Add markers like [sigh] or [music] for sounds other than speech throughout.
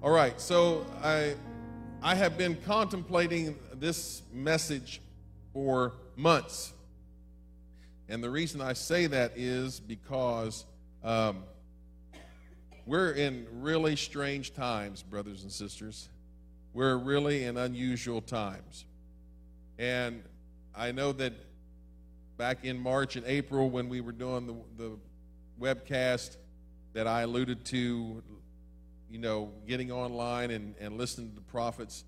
All right, so I I have been contemplating this message for months. And the reason I say that is because um, we're in really strange times, brothers and sisters. We're really in unusual times. And I know that back in March and April when we were doing the, the webcast, that I alluded to, you know, getting online and, and listening to the prophets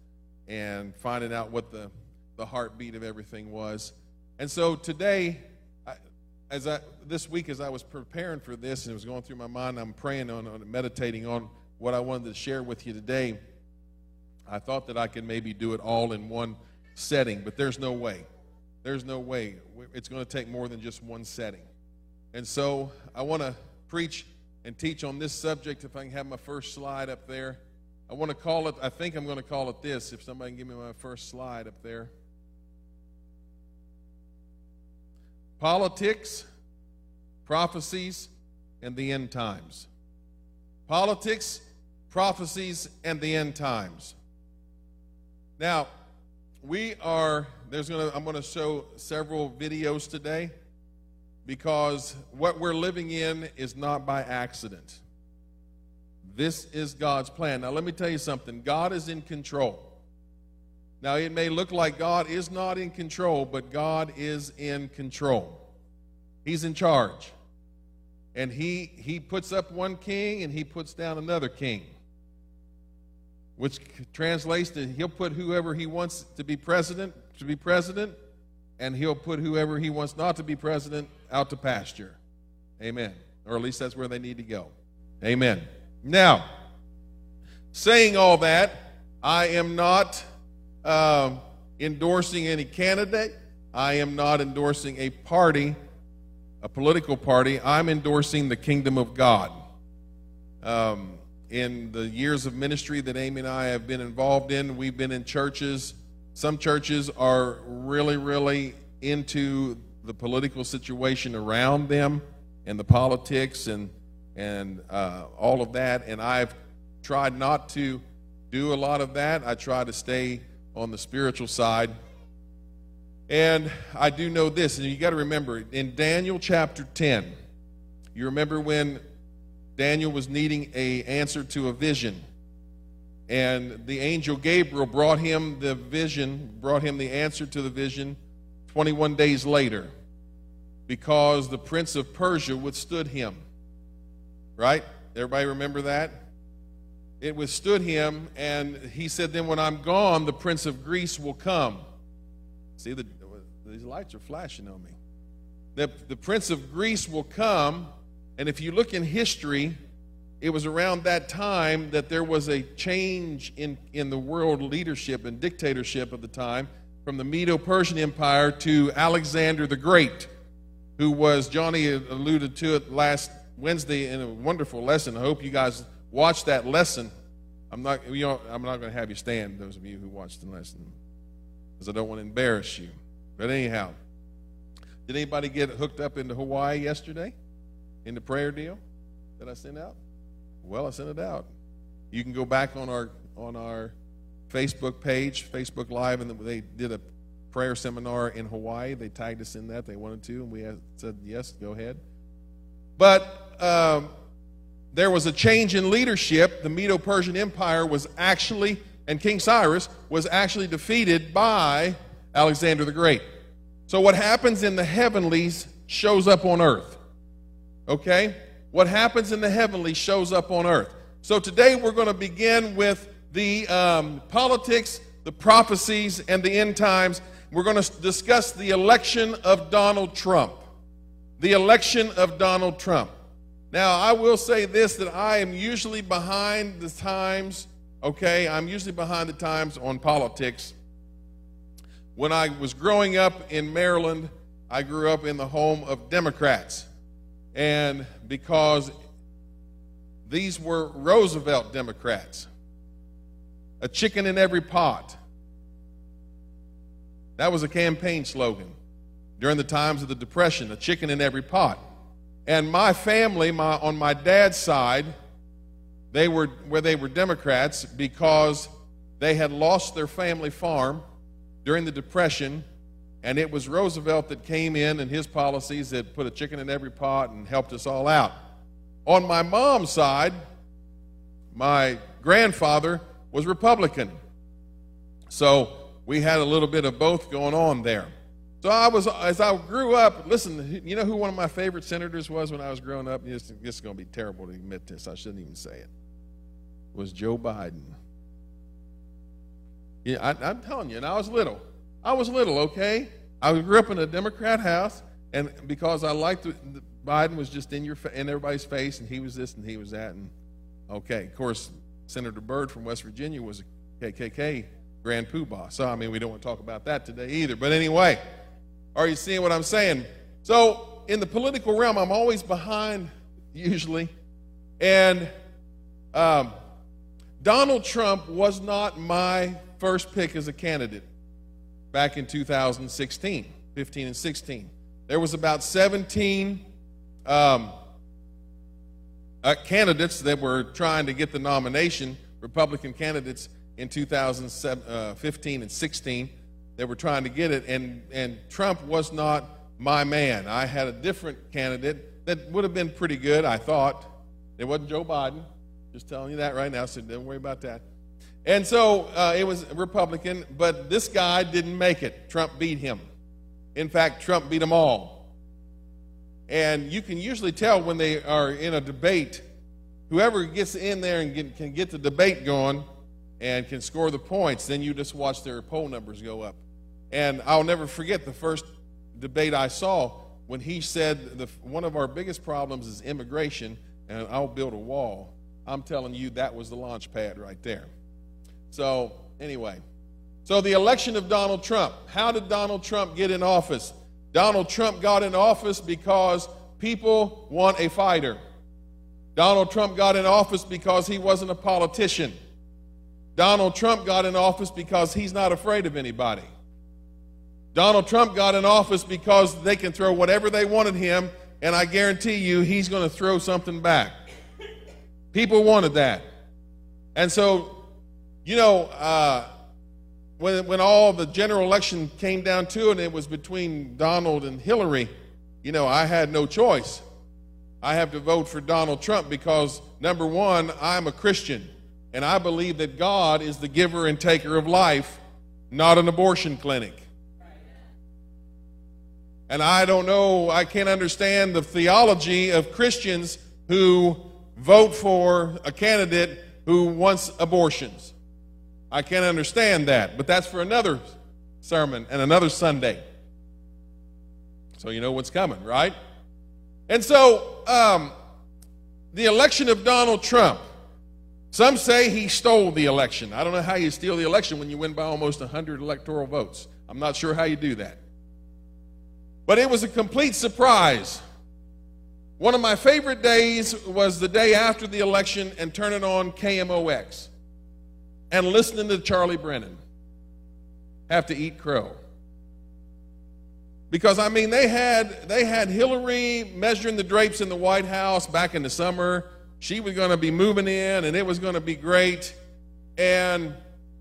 and finding out what the, the heartbeat of everything was. And so today, I, as I this week as I was preparing for this and it was going through my mind, I'm praying on, on meditating on what I wanted to share with you today. I thought that I could maybe do it all in one setting, but there's no way. There's no way. It's going to take more than just one setting. And so I want to preach and teach on this subject. If I can have my first slide up there, I want to call it, I think I'm going to call it this. If somebody can give me my first slide up there Politics, prophecies, and the end times. Politics, prophecies, and the end times. Now, we are there's going to I'm going to show several videos today because what we're living in is not by accident. This is God's plan. Now let me tell you something. God is in control. Now it may look like God is not in control, but God is in control. He's in charge. And he he puts up one king and he puts down another king. Which translates to he'll put whoever he wants to be president to be president and he'll put whoever he wants not to be president out to pasture. Amen. Or at least that's where they need to go. Amen. Now, saying all that, I am not uh, endorsing any candidate. I am not endorsing a party, a political party. I'm endorsing the kingdom of God. Um, in the years of ministry that Amy and I have been involved in, we've been in churches. Some churches are really, really into the political situation around them and the politics and and uh, all of that. And I've tried not to do a lot of that. I try to stay on the spiritual side. And I do know this, and you got to remember in Daniel chapter 10, you remember when Daniel was needing a answer to a vision. And the angel Gabriel brought him the vision, brought him the answer to the vision 21 days later because the prince of Persia withstood him. Right? Everybody remember that? It withstood him, and he said, Then when I'm gone, the prince of Greece will come. See, the, these lights are flashing on me. The, the prince of Greece will come, and if you look in history, it was around that time that there was a change in, in the world leadership and dictatorship of the time from the Medo Persian Empire to Alexander the Great, who was, Johnny alluded to it last Wednesday in a wonderful lesson. I hope you guys watched that lesson. I'm not, you know, I'm not going to have you stand, those of you who watched the lesson, because I don't want to embarrass you. But anyhow, did anybody get hooked up into Hawaii yesterday in the prayer deal that I sent out? Well, I sent it out. You can go back on our on our Facebook page, Facebook Live, and they did a prayer seminar in Hawaii. They tagged us in that. They wanted to, and we said yes, go ahead. But um, there was a change in leadership. The Medo Persian Empire was actually, and King Cyrus was actually defeated by Alexander the Great. So what happens in the heavenlies shows up on earth. Okay? What happens in the heavenly shows up on earth. So today we're going to begin with the um, politics, the prophecies, and the end times. We're going to discuss the election of Donald Trump. The election of Donald Trump. Now, I will say this that I am usually behind the times, okay? I'm usually behind the times on politics. When I was growing up in Maryland, I grew up in the home of Democrats. And because these were Roosevelt Democrats, a chicken in every pot. That was a campaign slogan during the times of the Depression, a chicken in every pot. And my family, my, on my dad's side, they were where they were Democrats because they had lost their family farm during the Depression, and it was Roosevelt that came in and his policies that put a chicken in every pot and helped us all out. On my mom's side, my grandfather was Republican. So we had a little bit of both going on there. So I was, as I grew up, listen, you know who one of my favorite senators was when I was growing up? This, this is going to be terrible to admit this. I shouldn't even say it. Was Joe Biden. Yeah, I, am telling you, and I was little. I was little, okay? I grew up in a Democrat house, and because I liked the, Biden was just in your in everybody's face, and he was this and he was that, and okay. Of course, Senator Byrd from West Virginia was a KKK grand poobah. So I mean, we don't want to talk about that today either. But anyway. Are you seeing what I'm saying? So, in the political realm, I'm always behind, usually. And um, Donald Trump was not my first pick as a candidate back in 2016, 15 and 16. There was about 17 um, uh, candidates that were trying to get the nomination, Republican candidates in 2015 uh, and 16 they were trying to get it, and, and Trump was not my man. I had a different candidate that would have been pretty good, I thought. It wasn't Joe Biden. Just telling you that right now, so don't worry about that. And so uh, it was Republican, but this guy didn't make it. Trump beat him. In fact, Trump beat them all. And you can usually tell when they are in a debate, whoever gets in there and get, can get the debate going and can score the points, then you just watch their poll numbers go up. And I'll never forget the first debate I saw when he said the, one of our biggest problems is immigration, and I'll build a wall. I'm telling you, that was the launch pad right there. So, anyway, so the election of Donald Trump. How did Donald Trump get in office? Donald Trump got in office because people want a fighter. Donald Trump got in office because he wasn't a politician. Donald Trump got in office because he's not afraid of anybody. Donald Trump got in office because they can throw whatever they wanted him, and I guarantee you he's going to throw something back. People wanted that. And so, you know, uh, when, when all the general election came down to it, and it was between Donald and Hillary, you know, I had no choice. I have to vote for Donald Trump because, number one, I'm a Christian, and I believe that God is the giver and taker of life, not an abortion clinic. And I don't know, I can't understand the theology of Christians who vote for a candidate who wants abortions. I can't understand that, but that's for another sermon and another Sunday. So you know what's coming, right? And so, um, the election of Donald Trump. Some say he stole the election. I don't know how you steal the election when you win by almost 100 electoral votes. I'm not sure how you do that. But it was a complete surprise. One of my favorite days was the day after the election and turning on KMOX and listening to Charlie Brennan have to eat crow. Because I mean they had they had Hillary measuring the drapes in the White House back in the summer. She was going to be moving in and it was going to be great. And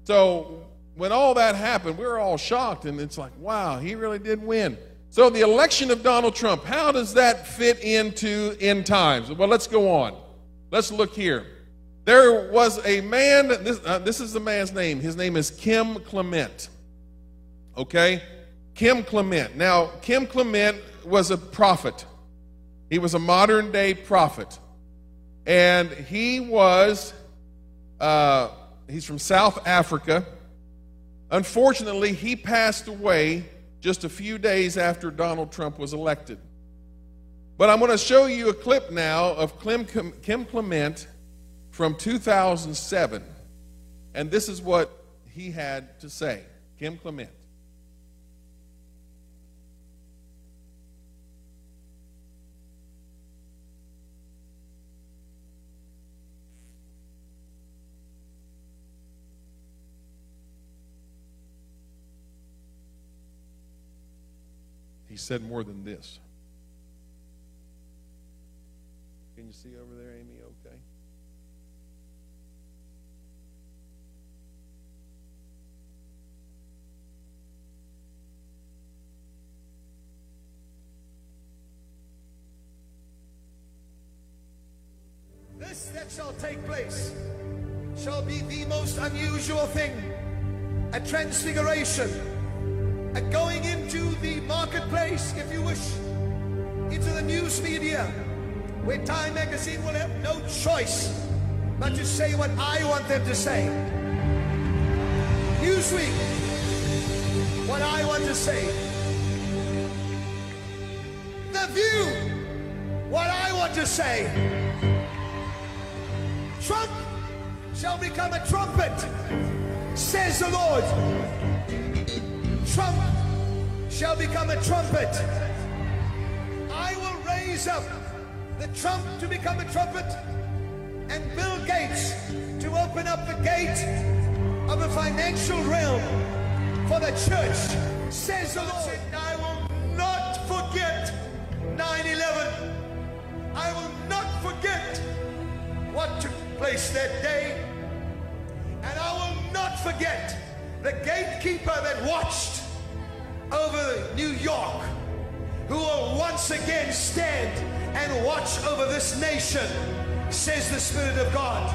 so when all that happened, we were all shocked and it's like, wow, he really did win. So, the election of Donald Trump, how does that fit into end times? Well, let's go on. Let's look here. There was a man, this, uh, this is the man's name. His name is Kim Clement. Okay? Kim Clement. Now, Kim Clement was a prophet, he was a modern day prophet. And he was, uh, he's from South Africa. Unfortunately, he passed away just a few days after Donald Trump was elected. But I'm going to show you a clip now of Kim Clement from 2007. And this is what he had to say. Kim Clement. He said more than this. Can you see over there, Amy? Okay. That shall take place shall be the most unusual thing a transfiguration, a going into the marketplace, if you wish, into the news media, where Time magazine will have no choice but to say what I want them to say. Newsweek, what I want to say. The View, what I want to say. Trump shall become a trumpet, says the Lord. Trump shall become a trumpet. I will raise up the Trump to become a trumpet and Bill Gates to open up the gate of the financial realm for the church, says the Lord. That day. And I will not forget the gatekeeper that watched over New York, who will once again stand and watch over this nation, says the Spirit of God.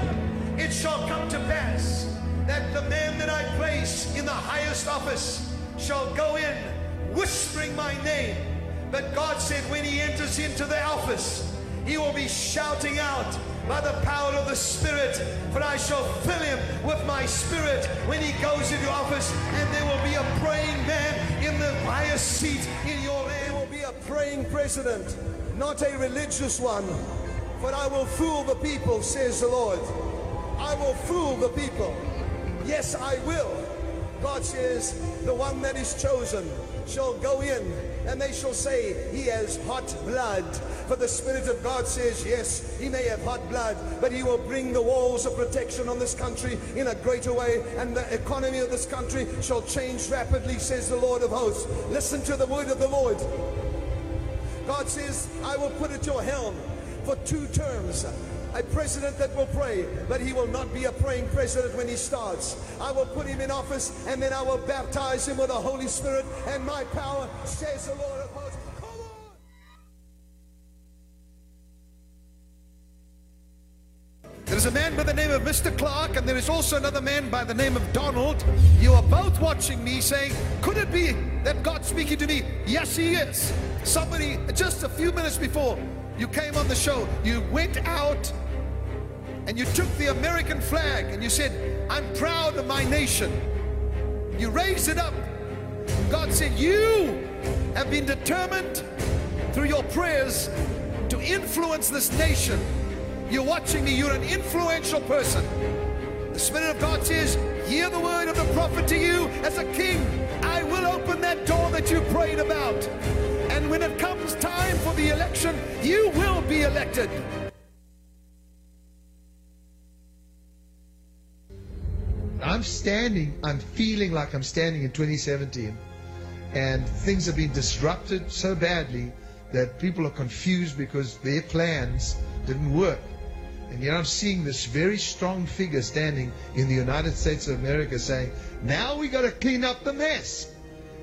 It shall come to pass that the man that I place in the highest office shall go in whispering my name. But God said when he enters into the office, he will be shouting out by the power of the Spirit, for I shall fill him with my Spirit when he goes into office, and there will be a praying man in the highest seat in your land. There will be a praying president, not a religious one, but I will fool the people, says the Lord. I will fool the people. Yes, I will. God says, the one that is chosen shall go in and they shall say he has hot blood. For the Spirit of God says, yes, he may have hot blood, but he will bring the walls of protection on this country in a greater way, and the economy of this country shall change rapidly, says the Lord of hosts. Listen to the word of the Lord. God says, I will put at your helm for two terms a president that will pray, but he will not be a praying president when he starts. I will put him in office and then I will baptize him with the Holy Spirit and my power, says the Lord of hosts. Come on! There is a man by the name of Mr. Clark, and there is also another man by the name of Donald. You are both watching me saying, Could it be that God's speaking to me? Yes, He is. Somebody, just a few minutes before you came on the show, you went out and you took the American flag and you said, I'm proud of my nation. You raised it up. God said, You have been determined through your prayers to influence this nation. You're watching me, you're an influential person. The Spirit of God says, Hear the word of the prophet to you as a king. I will open that door that you prayed about. And when it comes time for the election, you will be elected. I'm standing, I'm feeling like I'm standing in 2017, and things have been disrupted so badly that people are confused because their plans didn't work. And yet I'm seeing this very strong figure standing in the United States of America saying, now we got to clean up the mess.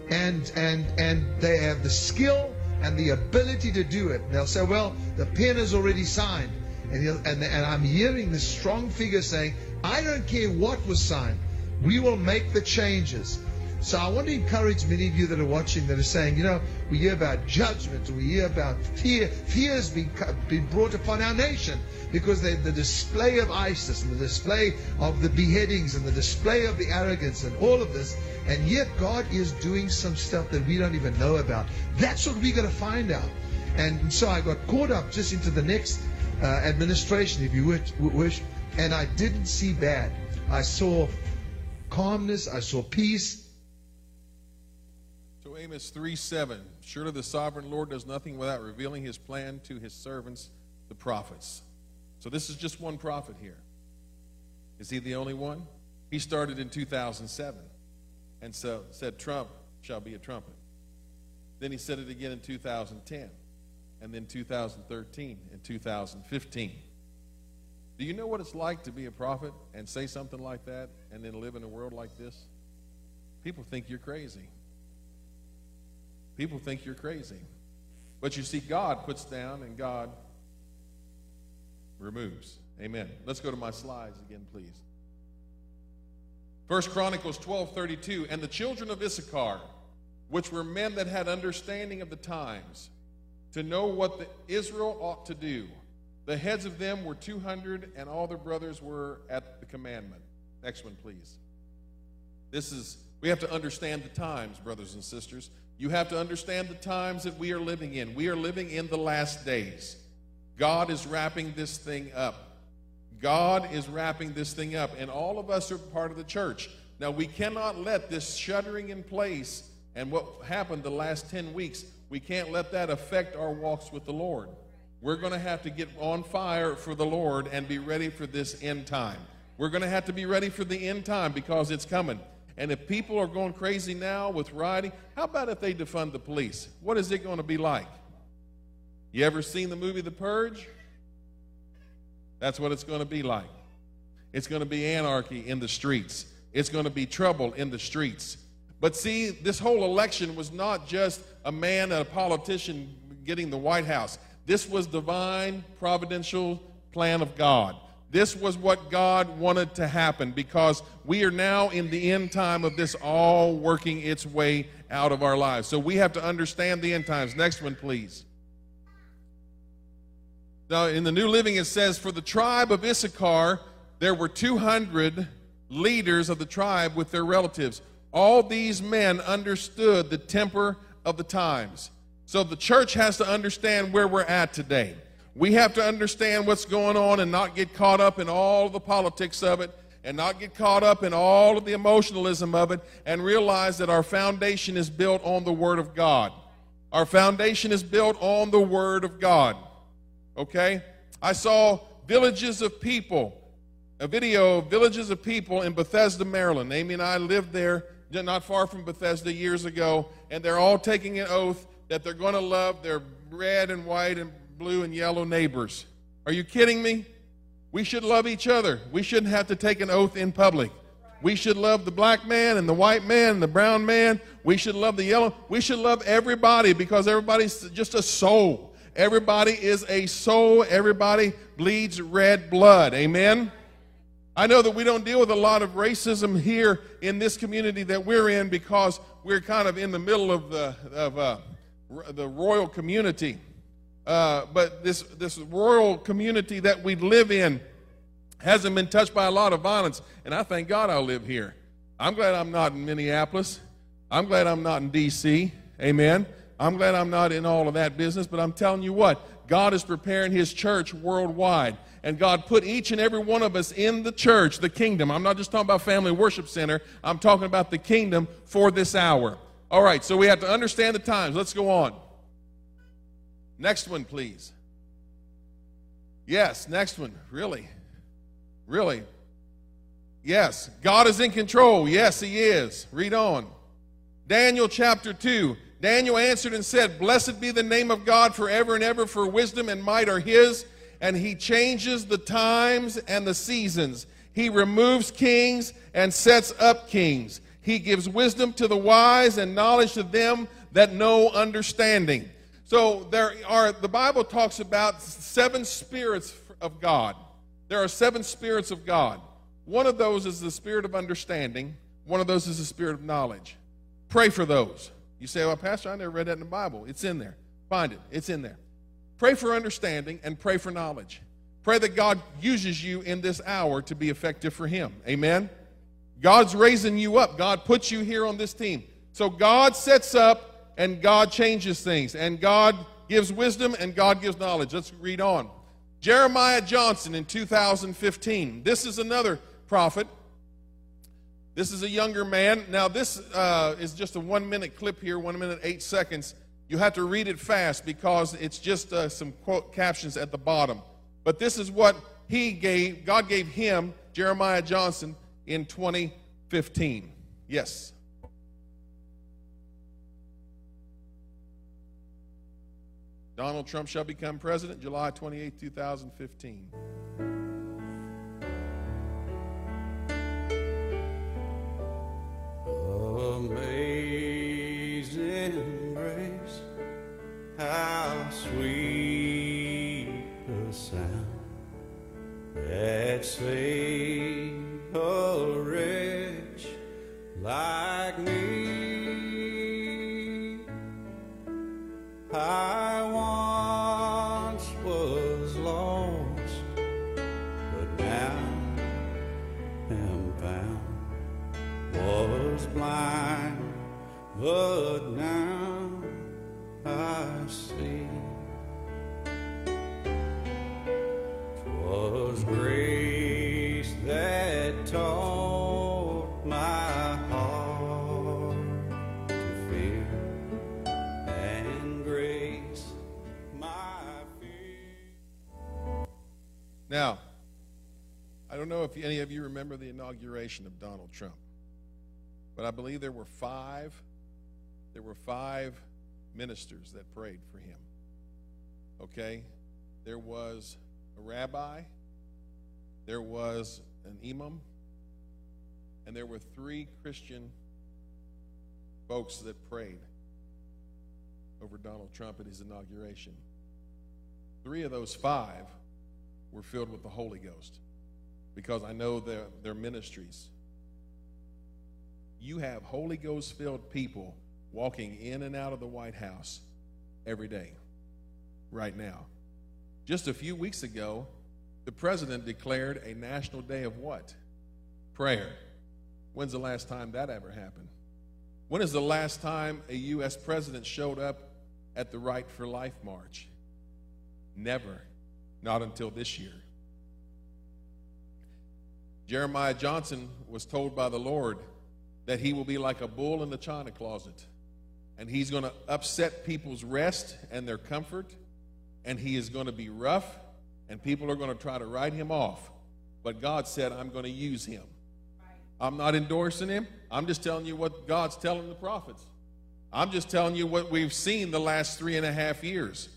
And, and, and they have the skill and the ability to do it. And they'll say, well, the pen is already signed. And, and, and I'm hearing this strong figure saying, I don't care what was signed. We will make the changes. So I want to encourage many of you that are watching that are saying, you know, we hear about judgment, we hear about fear. Been, been brought upon our nation because they, the display of ISIS and the display of the beheadings and the display of the arrogance and all of this. And yet God is doing some stuff that we don't even know about. That's what we got to find out. And so I got caught up just into the next uh, administration, if you wish, and I didn't see bad. I saw calmness, I saw peace. So Amos 3 7. Surely the sovereign Lord does nothing without revealing his plan to his servants, the prophets. So this is just one prophet here. Is he the only one? He started in 2007 and so said, Trump shall be a trumpet. Then he said it again in 2010, and then 2013 and 2015. Do you know what it's like to be a prophet and say something like that and then live in a world like this? People think you're crazy. People think you're crazy. But you see, God puts down and God removes. Amen. Let's go to my slides again, please. First Chronicles 12 32. And the children of Issachar, which were men that had understanding of the times, to know what the Israel ought to do. The heads of them were 200, and all their brothers were at the commandment. Next one, please. This is, we have to understand the times, brothers and sisters. You have to understand the times that we are living in. We are living in the last days. God is wrapping this thing up. God is wrapping this thing up, and all of us are part of the church. Now, we cannot let this shuttering in place and what happened the last 10 weeks, we can't let that affect our walks with the Lord. We're going to have to get on fire for the Lord and be ready for this end time. We're going to have to be ready for the end time because it's coming. And if people are going crazy now with rioting, how about if they defund the police? What is it going to be like? You ever seen the movie The Purge? That's what it's going to be like. It's going to be anarchy in the streets. It's going to be trouble in the streets. But see, this whole election was not just a man, a politician getting the White House. This was divine, providential plan of God. This was what God wanted to happen because we are now in the end time of this all working its way out of our lives. So we have to understand the end times. Next one, please. Now, in the New Living, it says, For the tribe of Issachar, there were 200 leaders of the tribe with their relatives. All these men understood the temper of the times. So the church has to understand where we're at today. We have to understand what's going on and not get caught up in all the politics of it and not get caught up in all of the emotionalism of it and realize that our foundation is built on the Word of God. Our foundation is built on the Word of God. Okay? I saw villages of people, a video of villages of people in Bethesda, Maryland. Amy and I lived there not far from Bethesda years ago, and they're all taking an oath that they're going to love their red and white and blue and yellow neighbors. Are you kidding me? We should love each other. We shouldn't have to take an oath in public. We should love the black man and the white man and the brown man. We should love the yellow. We should love everybody because everybody's just a soul. Everybody is a soul. Everybody bleeds red blood. Amen? I know that we don't deal with a lot of racism here in this community that we're in because we're kind of in the middle of the, of, uh, the royal community. Uh, but this, this royal community that we live in hasn't been touched by a lot of violence. And I thank God I live here. I'm glad I'm not in Minneapolis. I'm glad I'm not in D.C. Amen. I'm glad I'm not in all of that business, but I'm telling you what, God is preparing His church worldwide. And God put each and every one of us in the church, the kingdom. I'm not just talking about Family Worship Center, I'm talking about the kingdom for this hour. All right, so we have to understand the times. Let's go on. Next one, please. Yes, next one. Really? Really? Yes, God is in control. Yes, He is. Read on. Daniel chapter 2. Daniel answered and said, Blessed be the name of God forever and ever, for wisdom and might are his, and he changes the times and the seasons. He removes kings and sets up kings. He gives wisdom to the wise and knowledge to them that know understanding. So there are the Bible talks about seven spirits of God. There are seven spirits of God. One of those is the spirit of understanding, one of those is the spirit of knowledge. Pray for those. You say, well, Pastor, I never read that in the Bible. It's in there. Find it. It's in there. Pray for understanding and pray for knowledge. Pray that God uses you in this hour to be effective for Him. Amen? God's raising you up. God puts you here on this team. So God sets up and God changes things. And God gives wisdom and God gives knowledge. Let's read on. Jeremiah Johnson in 2015. This is another prophet this is a younger man. Now, this uh, is just a one minute clip here, one minute, eight seconds. You have to read it fast because it's just uh, some quote captions at the bottom. But this is what he gave, God gave him, Jeremiah Johnson, in 2015. Yes. Donald Trump shall become president July 28, 2015. amazing grace, how sweet the sound was inauguration of Donald Trump, but I believe there were five there were five ministers that prayed for him. Okay? There was a rabbi, there was an imam, and there were three Christian folks that prayed over Donald Trump at his inauguration. Three of those five were filled with the Holy Ghost because I know their, their ministries. You have Holy Ghost filled people walking in and out of the White House every day, right now. Just a few weeks ago, the president declared a national day of what? Prayer. When's the last time that ever happened? When is the last time a U.S. president showed up at the Right for Life March? Never. Not until this year. Jeremiah Johnson was told by the Lord that he will be like a bull in the china closet and he's going to upset people's rest and their comfort, and he is going to be rough, and people are going to try to write him off. But God said, I'm going to use him. I'm not endorsing him. I'm just telling you what God's telling the prophets. I'm just telling you what we've seen the last three and a half years.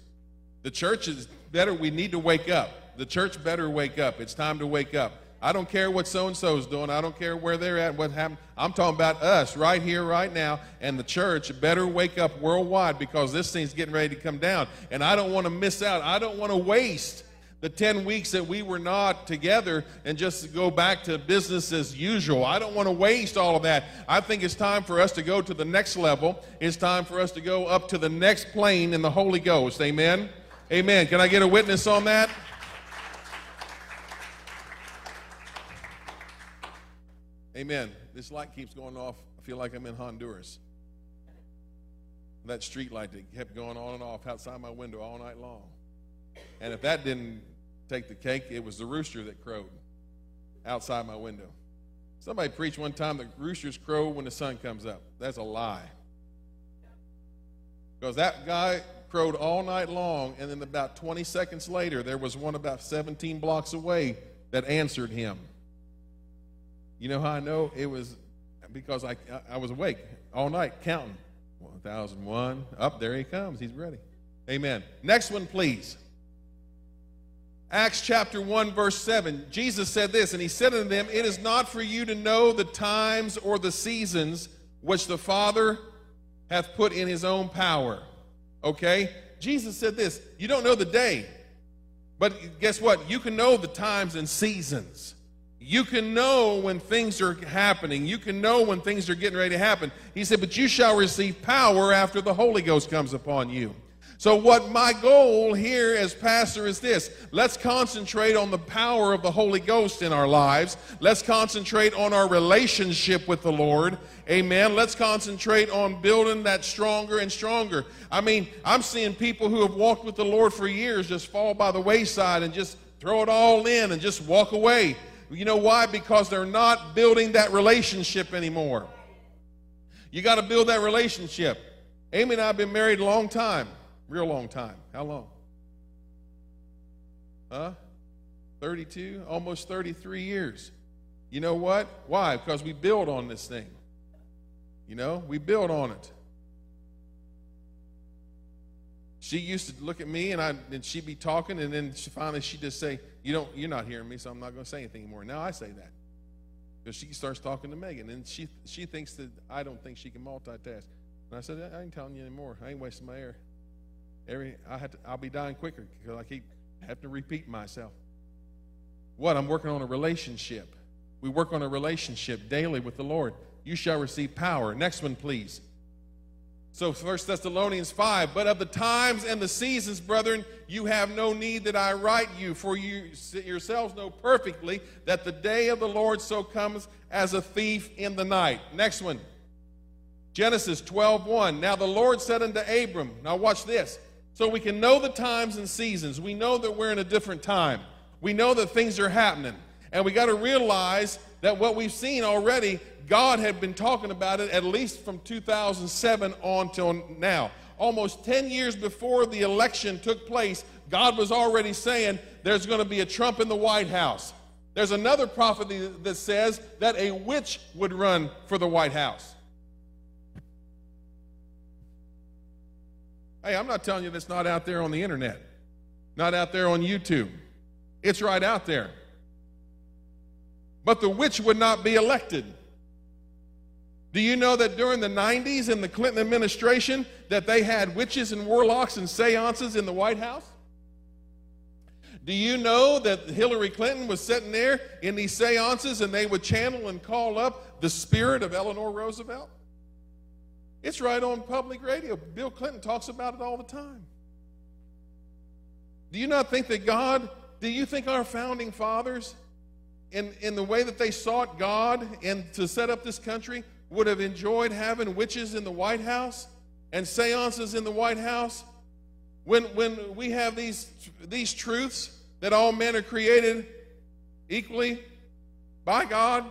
The church is better. We need to wake up. The church better wake up. It's time to wake up. I don't care what so and so is doing. I don't care where they're at, what happened. I'm talking about us right here, right now, and the church better wake up worldwide because this thing's getting ready to come down. And I don't want to miss out. I don't want to waste the 10 weeks that we were not together and just go back to business as usual. I don't want to waste all of that. I think it's time for us to go to the next level. It's time for us to go up to the next plane in the Holy Ghost. Amen. Amen. Can I get a witness on that? Amen. This light keeps going off. I feel like I'm in Honduras. That street light that kept going on and off outside my window all night long. And if that didn't take the cake, it was the rooster that crowed outside my window. Somebody preached one time that roosters crow when the sun comes up. That's a lie. Because that guy crowed all night long, and then about 20 seconds later, there was one about 17 blocks away that answered him. You know how I know? It was because I, I was awake all night counting. 1001. Up there he comes. He's ready. Amen. Next one, please. Acts chapter 1, verse 7. Jesus said this, and he said unto them, It is not for you to know the times or the seasons which the Father hath put in his own power. Okay? Jesus said this You don't know the day, but guess what? You can know the times and seasons. You can know when things are happening. You can know when things are getting ready to happen. He said, But you shall receive power after the Holy Ghost comes upon you. So, what my goal here as pastor is this let's concentrate on the power of the Holy Ghost in our lives. Let's concentrate on our relationship with the Lord. Amen. Let's concentrate on building that stronger and stronger. I mean, I'm seeing people who have walked with the Lord for years just fall by the wayside and just throw it all in and just walk away. You know why? Because they're not building that relationship anymore. You got to build that relationship. Amy and I have been married a long time, real long time. How long? Huh? 32, almost 33 years. You know what? Why? Because we build on this thing. You know, we build on it. She used to look at me and I and she'd be talking and then she finally she'd just say, you don't, you're not hearing me, so I'm not going to say anything anymore. Now I say that because she starts talking to Megan, and she she thinks that I don't think she can multitask. And I said, I ain't telling you anymore. I ain't wasting my air. Every I to, I'll be dying quicker because I keep having to repeat myself. What? I'm working on a relationship. We work on a relationship daily with the Lord. You shall receive power. Next one, please. So 1 Thessalonians 5, but of the times and the seasons, brethren, you have no need that I write you, for you yourselves know perfectly that the day of the Lord so comes as a thief in the night. Next one. Genesis 12, 1. Now the Lord said unto Abram, now watch this. So we can know the times and seasons. We know that we're in a different time. We know that things are happening. And we got to realize that what we've seen already God had been talking about it at least from 2007 on till now. Almost 10 years before the election took place, God was already saying there's going to be a Trump in the White House. There's another prophecy that says that a witch would run for the White House. Hey, I'm not telling you that's not out there on the internet, not out there on YouTube. It's right out there. But the witch would not be elected. Do you know that during the 90s in the Clinton administration that they had witches and warlocks and seances in the White House? Do you know that Hillary Clinton was sitting there in these seances and they would channel and call up the spirit of Eleanor Roosevelt? It's right on public radio. Bill Clinton talks about it all the time. Do you not think that God, do you think our founding fathers, in, in the way that they sought God and to set up this country, would have enjoyed having witches in the White House and seances in the White House. When, when we have these, these truths that all men are created equally by God,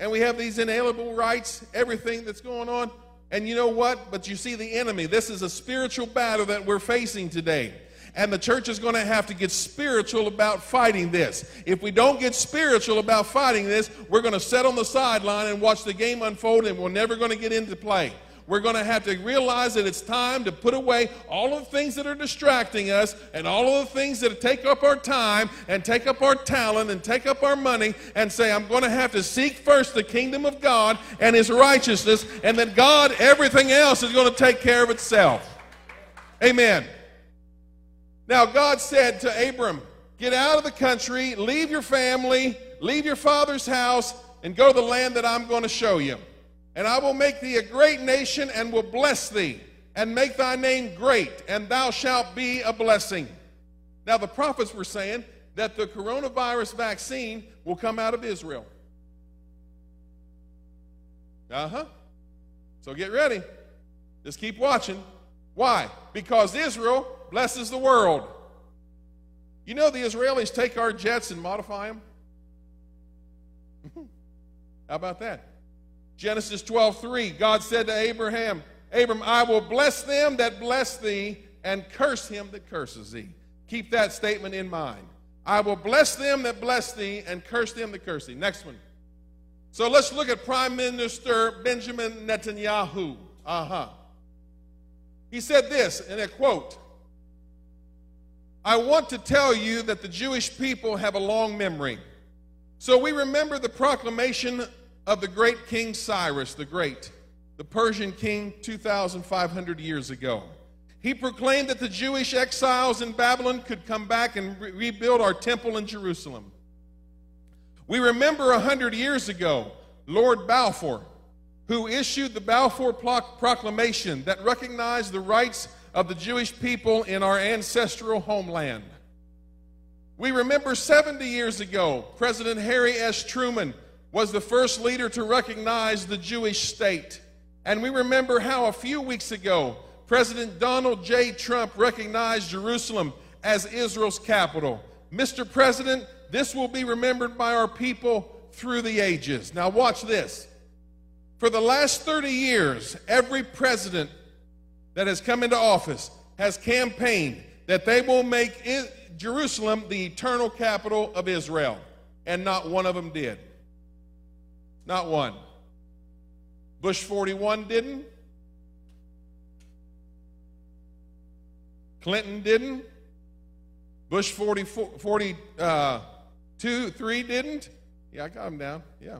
and we have these inalienable rights, everything that's going on. And you know what? But you see the enemy. This is a spiritual battle that we're facing today. And the church is going to have to get spiritual about fighting this. If we don't get spiritual about fighting this, we're going to sit on the sideline and watch the game unfold and we're never going to get into play. We're going to have to realize that it's time to put away all of the things that are distracting us and all of the things that take up our time and take up our talent and take up our money and say, I'm going to have to seek first the kingdom of God and his righteousness, and that God, everything else is going to take care of itself. Amen. Now, God said to Abram, Get out of the country, leave your family, leave your father's house, and go to the land that I'm going to show you. And I will make thee a great nation and will bless thee, and make thy name great, and thou shalt be a blessing. Now, the prophets were saying that the coronavirus vaccine will come out of Israel. Uh huh. So get ready. Just keep watching. Why? Because Israel blesses the world. You know, the Israelis take our jets and modify them. How about that? Genesis 12, 3, God said to Abraham, Abram, I will bless them that bless thee and curse him that curses thee. Keep that statement in mind. I will bless them that bless thee and curse them that curse thee. Next one. So let's look at Prime Minister Benjamin Netanyahu. Uh huh. He said this in a quote I want to tell you that the Jewish people have a long memory. So we remember the proclamation of the great King Cyrus the Great, the Persian king 2,500 years ago. He proclaimed that the Jewish exiles in Babylon could come back and re- rebuild our temple in Jerusalem. We remember a hundred years ago, Lord Balfour, who issued the Balfour Proclamation that recognized the rights of the Jewish people in our ancestral homeland. We remember 70 years ago, President Harry S. Truman was the first leader to recognize the Jewish state. And we remember how a few weeks ago, President Donald J. Trump recognized Jerusalem as Israel's capital. Mr. President, this will be remembered by our people through the ages. Now, watch this. For the last 30 years, every president that has come into office has campaigned that they will make Jerusalem the eternal capital of Israel, and not one of them did. Not one. Bush 41 didn't. Clinton didn't. Bush 40, 42, uh, 3 didn't. Yeah, I got him down. Yeah.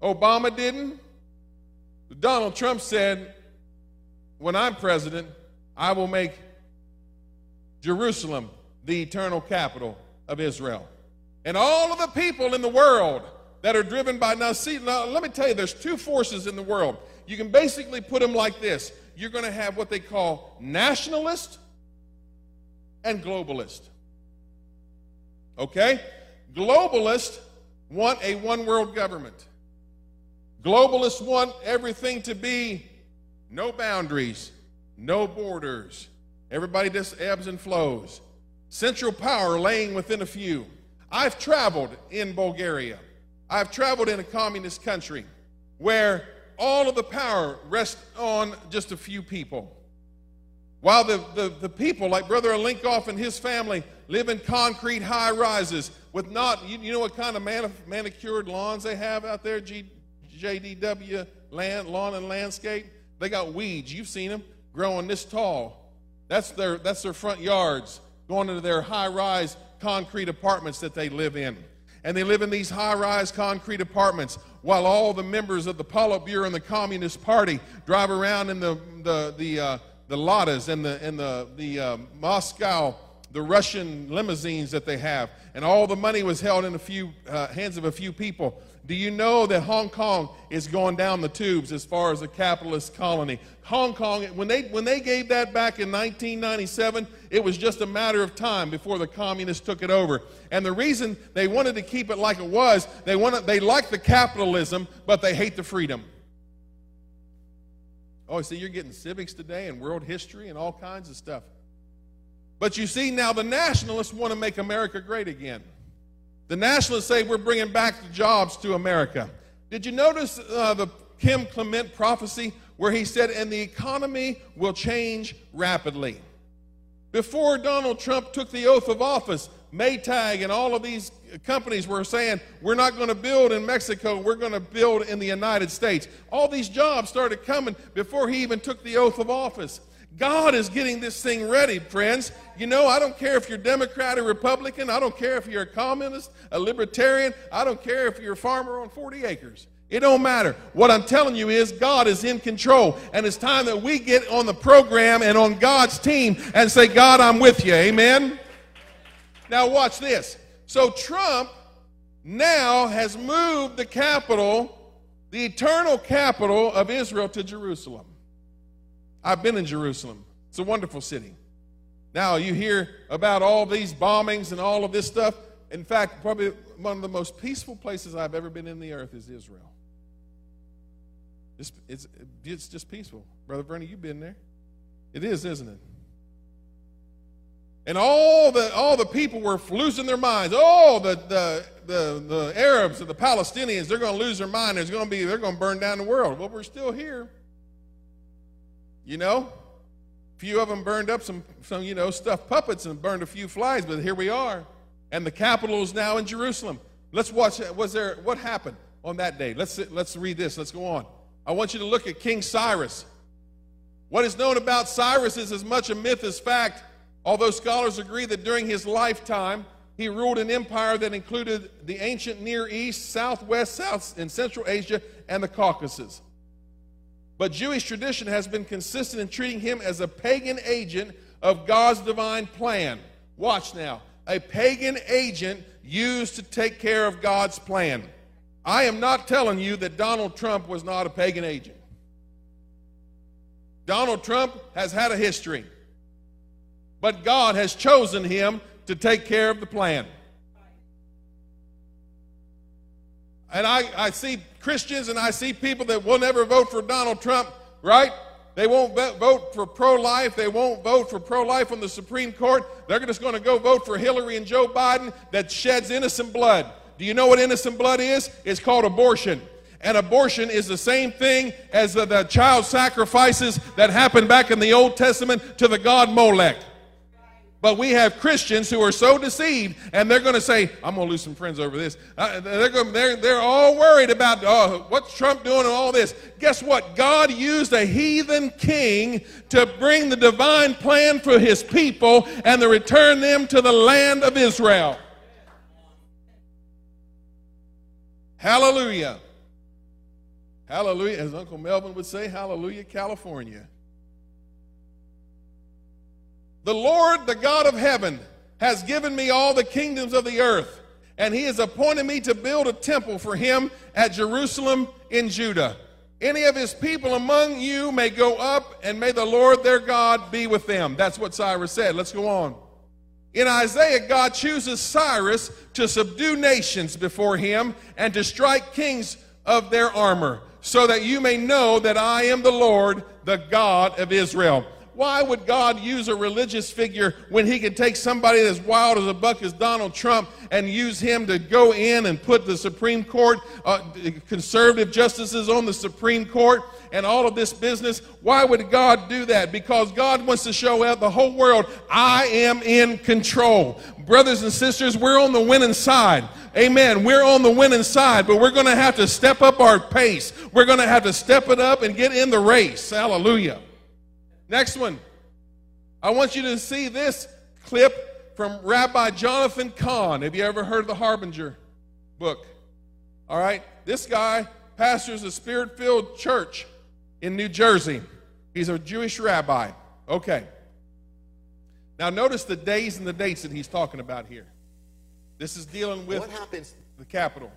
Obama didn't. Donald Trump said, when I'm president, I will make Jerusalem the eternal capital of Israel. And all of the people in the world that are driven by now see now let me tell you there's two forces in the world. You can basically put them like this. You're going to have what they call nationalist and globalist. Okay? Globalists want a one world government. Globalists want everything to be no boundaries no borders everybody just ebbs and flows central power laying within a few i've traveled in bulgaria I've traveled in a communist country where all of the power rests on just a few people. While the, the, the people, like Brother Alinkoff and his family, live in concrete high rises with not, you, you know what kind of manicured lawns they have out there, G, JDW land, lawn and landscape? They got weeds, you've seen them, growing this tall. That's their, that's their front yards, going into their high rise concrete apartments that they live in and they live in these high rise concrete apartments while all the members of the Politburo and the Communist Party drive around in the, the, the, uh, the Ladas and the, and the, the uh, Moscow, the Russian limousines that they have. And all the money was held in a few uh, hands of a few people. Do you know that Hong Kong is going down the tubes as far as a capitalist colony? Hong Kong, when they, when they gave that back in 1997, it was just a matter of time before the communists took it over. And the reason they wanted to keep it like it was, they, wanted, they like the capitalism, but they hate the freedom. Oh, see, you're getting civics today and world history and all kinds of stuff. But you see, now the nationalists want to make America great again. The nationalists say we're bringing back the jobs to America. Did you notice uh, the Kim Clement prophecy where he said, and the economy will change rapidly? Before Donald Trump took the oath of office, Maytag and all of these companies were saying, we're not going to build in Mexico, we're going to build in the United States. All these jobs started coming before he even took the oath of office. God is getting this thing ready, friends. You know, I don't care if you're Democrat or Republican. I don't care if you're a communist, a libertarian. I don't care if you're a farmer on 40 acres. It don't matter. What I'm telling you is God is in control. And it's time that we get on the program and on God's team and say, God, I'm with you. Amen? Now, watch this. So, Trump now has moved the capital, the eternal capital of Israel, to Jerusalem. I've been in Jerusalem. It's a wonderful city. Now, you hear about all these bombings and all of this stuff. In fact, probably one of the most peaceful places I've ever been in the earth is Israel. It's, it's, it's just peaceful. Brother Bernie, you've been there. It is, isn't it? And all the, all the people were losing their minds. Oh, the, the, the, the Arabs and the Palestinians, they're going to lose their mind. There's going to be, they're going to burn down the world. Well, we're still here. You know, a few of them burned up some, some, you know, stuffed puppets and burned a few flies, but here we are. And the capital is now in Jerusalem. Let's watch, was there, what happened on that day? Let's, let's read this. Let's go on. I want you to look at King Cyrus. What is known about Cyrus is as much a myth as fact, although scholars agree that during his lifetime, he ruled an empire that included the ancient Near East, Southwest, South, and Central Asia, and the Caucasus. But Jewish tradition has been consistent in treating him as a pagan agent of God's divine plan. Watch now. A pagan agent used to take care of God's plan. I am not telling you that Donald Trump was not a pagan agent. Donald Trump has had a history, but God has chosen him to take care of the plan. And I, I see Christians and I see people that will never vote for Donald Trump, right? They won't vote for pro life. They won't vote for pro life on the Supreme Court. They're just going to go vote for Hillary and Joe Biden that sheds innocent blood. Do you know what innocent blood is? It's called abortion. And abortion is the same thing as the, the child sacrifices that happened back in the Old Testament to the god Molech. But we have Christians who are so deceived, and they're going to say, I'm going to lose some friends over this. Uh, they're, going, they're, they're all worried about oh, what's Trump doing and all this. Guess what? God used a heathen king to bring the divine plan for his people and to return them to the land of Israel. Hallelujah. Hallelujah. As Uncle Melvin would say, Hallelujah, California. The Lord, the God of heaven, has given me all the kingdoms of the earth. and he has appointed me to build a temple for him at Jerusalem in Judah. Any of his people among you may go up, and may the Lord their God be with them. That's what Cyrus said. Let's go on. In Isaiah, God chooses Cyrus to subdue nations before him and to strike kings of their armor, so that you may know that I am the Lord, the God of Israel. Why would God use a religious figure when he could take somebody as wild as a buck as Donald Trump and use him to go in and put the Supreme Court, uh, conservative justices on the Supreme Court and all of this business? Why would God do that? Because God wants to show out the whole world, I am in control. Brothers and sisters, we're on the winning side. Amen. We're on the winning side, but we're going to have to step up our pace. We're going to have to step it up and get in the race. Hallelujah. Next one. I want you to see this clip from Rabbi Jonathan Cahn. Have you ever heard of the Harbinger book? All right. This guy pastors a spirit filled church in New Jersey. He's a Jewish rabbi. Okay. Now, notice the days and the dates that he's talking about here. This is dealing with what happens the capital.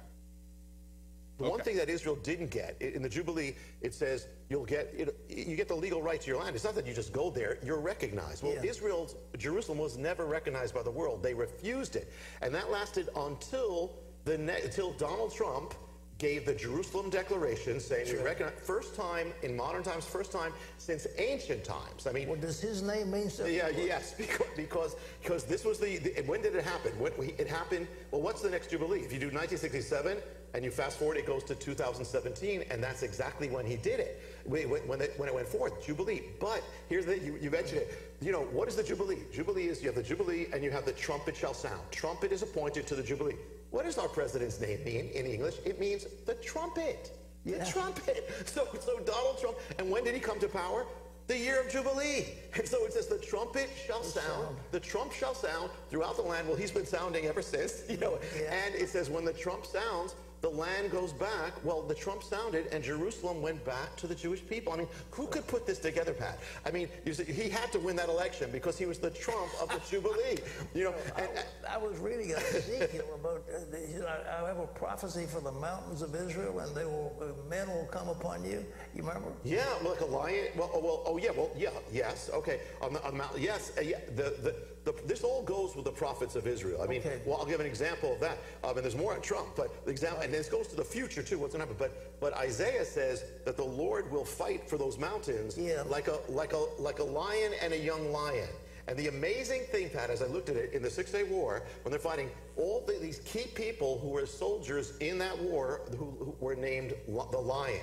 The okay. one thing that Israel didn't get in the Jubilee, it says you'll get it, you get the legal right to your land. It's not that you just go there; you're recognized. Well, yeah. Israel's Jerusalem was never recognized by the world. They refused it, and that lasted until the until Donald Trump gave the Jerusalem Declaration saying sure. we recognize first time in modern times, first time since ancient times. I mean, well, does his name mean something? Yeah, yes, [laughs] because because because this was the, the when did it happen? When, it happened. Well, what's the next Jubilee? If you do 1967 and you fast forward, it goes to 2017, and that's exactly when he did it when, when, it, when it went forth, Jubilee. But here's the you, you mentioned it. You know what is the Jubilee? Jubilee is you have the Jubilee and you have the trumpet shall sound. Trumpet is appointed to the Jubilee. What does our president's name mean in English? It means the trumpet. The yeah. trumpet. [laughs] So, so Donald Trump, and when did he come to power? The year of Jubilee. [laughs] And so it says the trumpet shall sound, the trump shall sound throughout the land. Well, he's been sounding ever since, [laughs] you know. Yeah. And it says when the trump sounds, the land goes back. Well, the Trump sounded, and Jerusalem went back to the Jewish people. I mean, who could put this together, Pat? I mean, see, he had to win that election because he was the Trump of the [laughs] Jubilee. You know, and, I, I, was reading Ezekiel about uh, I have a prophecy for the mountains of Israel, and they will uh, men will come upon you. You remember? Yeah, like a lion. Well, oh, well, oh yeah, well, yeah, yes, okay. On the, on the mountain, yes, uh, yeah. The, the the, this all goes with the prophets of Israel. I mean, okay. well, I'll give an example of that. Um, and there's more on Trump, but the example, and this goes to the future too. What's going to happen? But but Isaiah says that the Lord will fight for those mountains yeah. like a like a like a lion and a young lion. And the amazing thing, Pat, as I looked at it in the Six Day War, when they're fighting all the, these key people who were soldiers in that war who, who were named the Lion.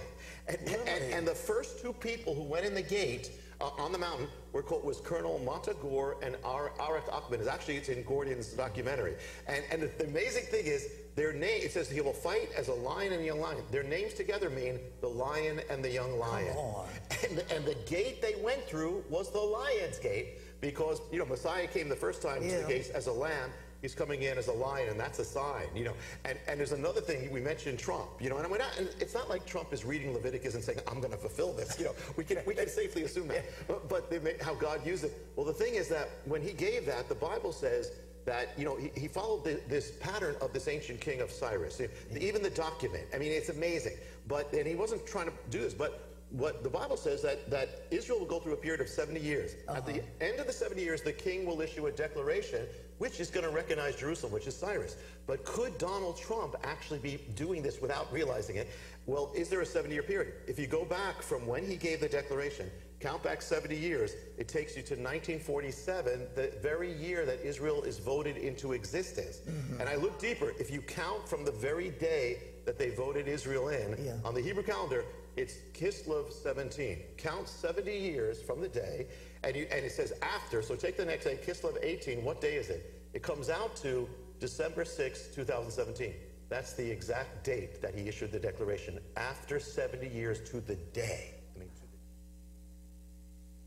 And, really? and, and the first two people who went in the gate uh, on the mountain were called, was Colonel Motta Gur and Ar- Arat Achmon. It's actually, it's in Gordon's documentary. And, and the, the amazing thing is, their name, it says he will fight as a lion and a young lion. Their names together mean the lion and the young lion. Come on. And, and the gate they went through was the lion's gate because, you know, Messiah came the first time to the gates as a lamb. He's coming in as a lion, and that's a sign, you know. And, and there's another thing, we mentioned Trump, you know, and, not, and it's not like Trump is reading Leviticus and saying, I'm going to fulfill this, you know. We can, we can safely assume that. [laughs] But, but how God used it. Well, the thing is that when he gave that, the Bible says that, you know, he, he followed the, this pattern of this ancient king of Cyrus. Even the document, I mean, it's amazing. But, and he wasn't trying to do this, but what the Bible says that, that Israel will go through a period of 70 years. Uh-huh. At the uh-huh. end of the 70 years, the king will issue a declaration which is going to recognize Jerusalem, which is Cyrus. But could Donald Trump actually be doing this without realizing it? Well, is there a 70 year period? If you go back from when he gave the declaration, count back 70 years, it takes you to 1947, the very year that Israel is voted into existence. Mm-hmm. And I look deeper. If you count from the very day that they voted Israel in, yeah. on the Hebrew calendar, it's Kislev 17. Count 70 years from the day, and, you, and it says after. So take the next day, Kislev 18. What day is it? It comes out to December 6, 2017. That's the exact date that he issued the declaration. After 70 years to the day. I mean,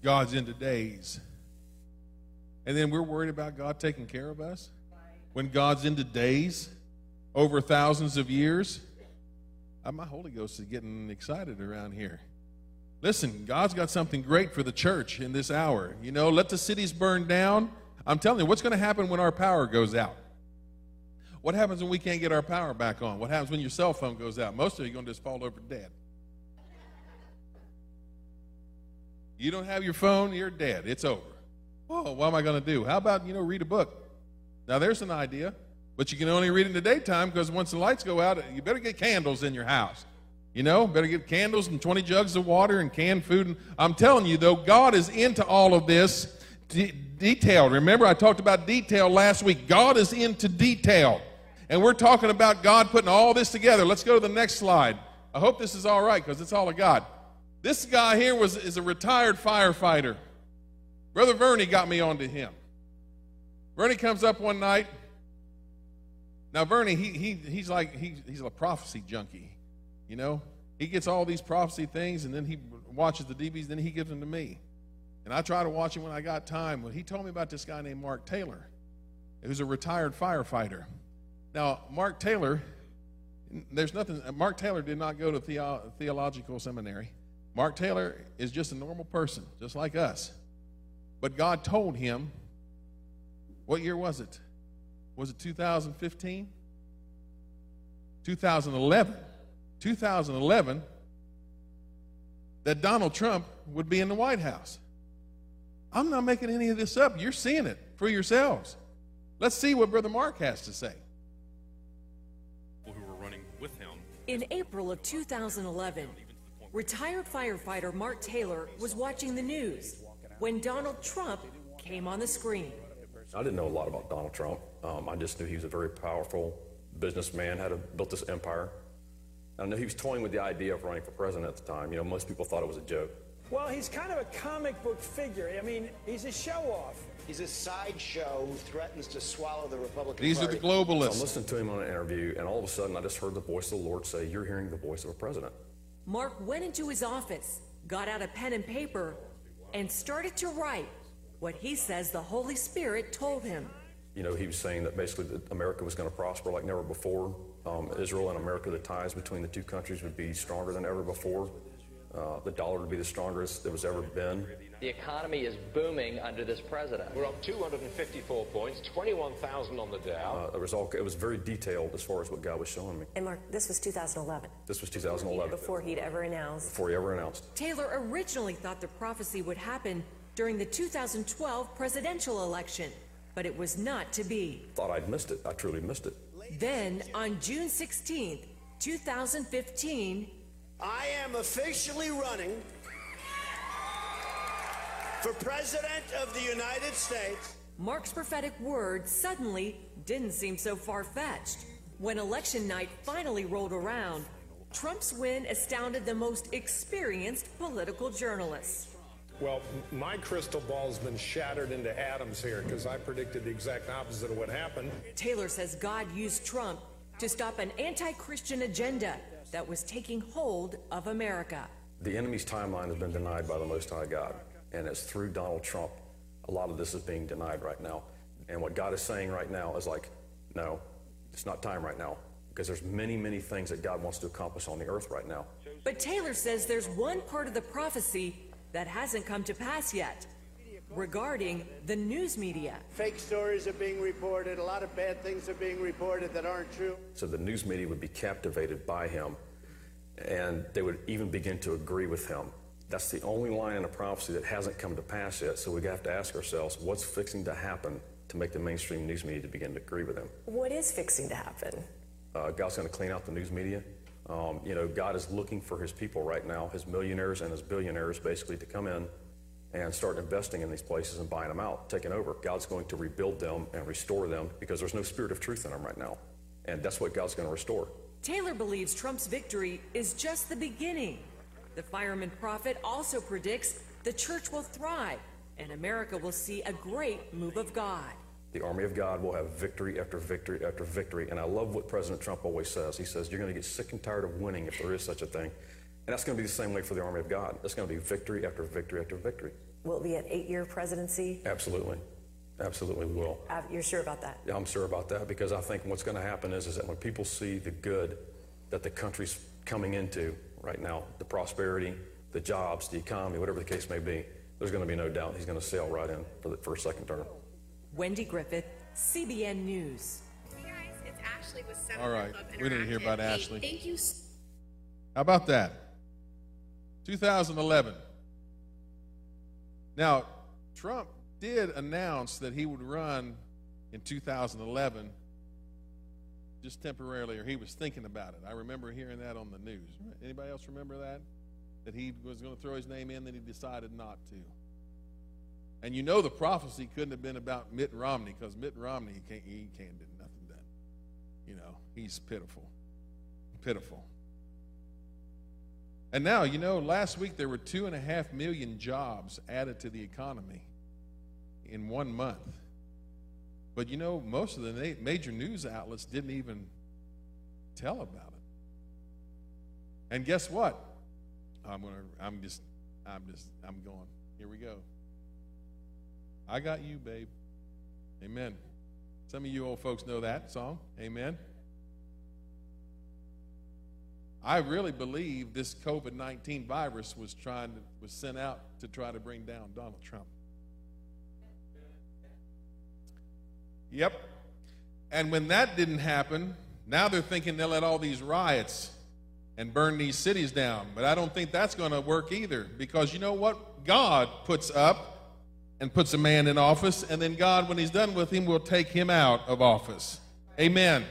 God's into days. And then we're worried about God taking care of us? When God's into days over thousands of years? Uh, my Holy Ghost is getting excited around here. Listen, God's got something great for the church in this hour. You know, let the cities burn down. I'm telling you, what's going to happen when our power goes out? What happens when we can't get our power back on? What happens when your cell phone goes out? Most of you are going to just fall over dead. You don't have your phone, you're dead. It's over. Oh, what am I going to do? How about, you know, read a book? Now, there's an idea, but you can only read in the daytime because once the lights go out, you better get candles in your house. You know, better get candles and 20 jugs of water and canned food. And I'm telling you, though, God is into all of this de- detail. Remember, I talked about detail last week. God is into detail. And we're talking about God putting all this together. Let's go to the next slide. I hope this is all right because it's all of God. This guy here was, is a retired firefighter. Brother Vernie got me onto him. Vernie comes up one night. Now, Vernie, he, he, he's like, he, he's a prophecy junkie. You know, he gets all these prophecy things and then he watches the DVDs, then he gives them to me. And I try to watch him when I got time. Well, he told me about this guy named Mark Taylor, who's a retired firefighter. Now, Mark Taylor, there's nothing, Mark Taylor did not go to theo, theological seminary. Mark Taylor is just a normal person, just like us. But God told him, what year was it? Was it 2015? 2011. 2011 that Donald Trump would be in the White House. I'm not making any of this up. You're seeing it for yourselves. Let's see what Brother Mark has to say. Who were running with him. In April of 2011, retired firefighter Mark Taylor was watching the news when Donald Trump came on the screen. I didn't know a lot about Donald Trump. Um, I just knew he was a very powerful businessman, had a, built this empire. I know he was toying with the idea of running for president at the time. You know, most people thought it was a joke. Well, he's kind of a comic book figure. I mean, he's a show off. He's a sideshow who threatens to swallow the Republican These Party. are the globalists. So I'm listening to him on an interview, and all of a sudden I just heard the voice of the Lord say, You're hearing the voice of a president. Mark went into his office, got out a pen and paper, and started to write what he says the Holy Spirit told him. You know, he was saying that basically that America was going to prosper like never before. Um, Israel and America, the ties between the two countries would be stronger than ever before. Uh, the dollar would be the strongest it was ever been. The economy is booming under this president. We're up 254 points, 21,000 on the Dow. Uh, it, was all, it was very detailed as far as what God was showing me. And Mark, this was 2011. This was 2011. Before he'd ever announced. Before he ever announced. Taylor originally thought the prophecy would happen during the 2012 presidential election, but it was not to be. Thought I'd missed it. I truly missed it. Then, on June 16th, 2015, I am officially running for President of the United States. Mark's prophetic words suddenly didn't seem so far fetched. When election night finally rolled around, Trump's win astounded the most experienced political journalists. Well, my crystal ball's been shattered into atoms here because I predicted the exact opposite of what happened. Taylor says God used Trump to stop an anti Christian agenda that was taking hold of America. The enemy's timeline has been denied by the Most High God, and it's through Donald Trump. A lot of this is being denied right now. And what God is saying right now is like, no, it's not time right now because there's many, many things that God wants to accomplish on the earth right now. But Taylor says there's one part of the prophecy that hasn't come to pass yet regarding the news media. Fake stories are being reported. A lot of bad things are being reported that aren't true. So the news media would be captivated by him, and they would even begin to agree with him. That's the only line in a prophecy that hasn't come to pass yet. So we have to ask ourselves, what's fixing to happen to make the mainstream news media to begin to agree with him? What is fixing to happen? Uh, God's going to clean out the news media. Um, you know, God is looking for his people right now, his millionaires and his billionaires, basically, to come in and start investing in these places and buying them out, taking over. God's going to rebuild them and restore them because there's no spirit of truth in them right now. And that's what God's going to restore. Taylor believes Trump's victory is just the beginning. The fireman prophet also predicts the church will thrive and America will see a great move of God. The army of God will have victory after victory after victory. And I love what President Trump always says. He says, You're going to get sick and tired of winning if there is such a thing. And that's going to be the same way for the army of God. It's going to be victory after victory after victory. Will it be an eight year presidency? Absolutely. Absolutely will. Uh, you're sure about that? Yeah, I'm sure about that because I think what's going to happen is, is that when people see the good that the country's coming into right now, the prosperity, the jobs, the economy, whatever the case may be, there's going to be no doubt he's going to sail right in for the first second term. Wendy Griffith, CBN News. Hey guys, it's Ashley with Seven All right. Club We didn't hear about Hey, Ashley. Thank you. How about that? 2011. Now, Trump did announce that he would run in 2011 just temporarily, or he was thinking about it. I remember hearing that on the news. Anybody else remember that? That he was going to throw his name in, then he decided not to. And you know the prophecy couldn't have been about Mitt Romney because Mitt Romney he can't, he can't do nothing done. You know, he's pitiful, pitiful. And now, you know, last week there were two and a half million jobs added to the economy in one month. But you know, most of the major news outlets didn't even tell about it. And guess what? I'm gonna. I'm just. I'm just. I'm going. Here we go. I got you, babe. Amen. Some of you old folks know that song. Amen. I really believe this COVID 19 virus was trying to, was sent out to try to bring down Donald Trump. Yep. And when that didn't happen, now they're thinking they'll let all these riots and burn these cities down. But I don't think that's going to work either because you know what? God puts up and puts a man in office, and then God, when he's done with him, will take him out of office. Amen.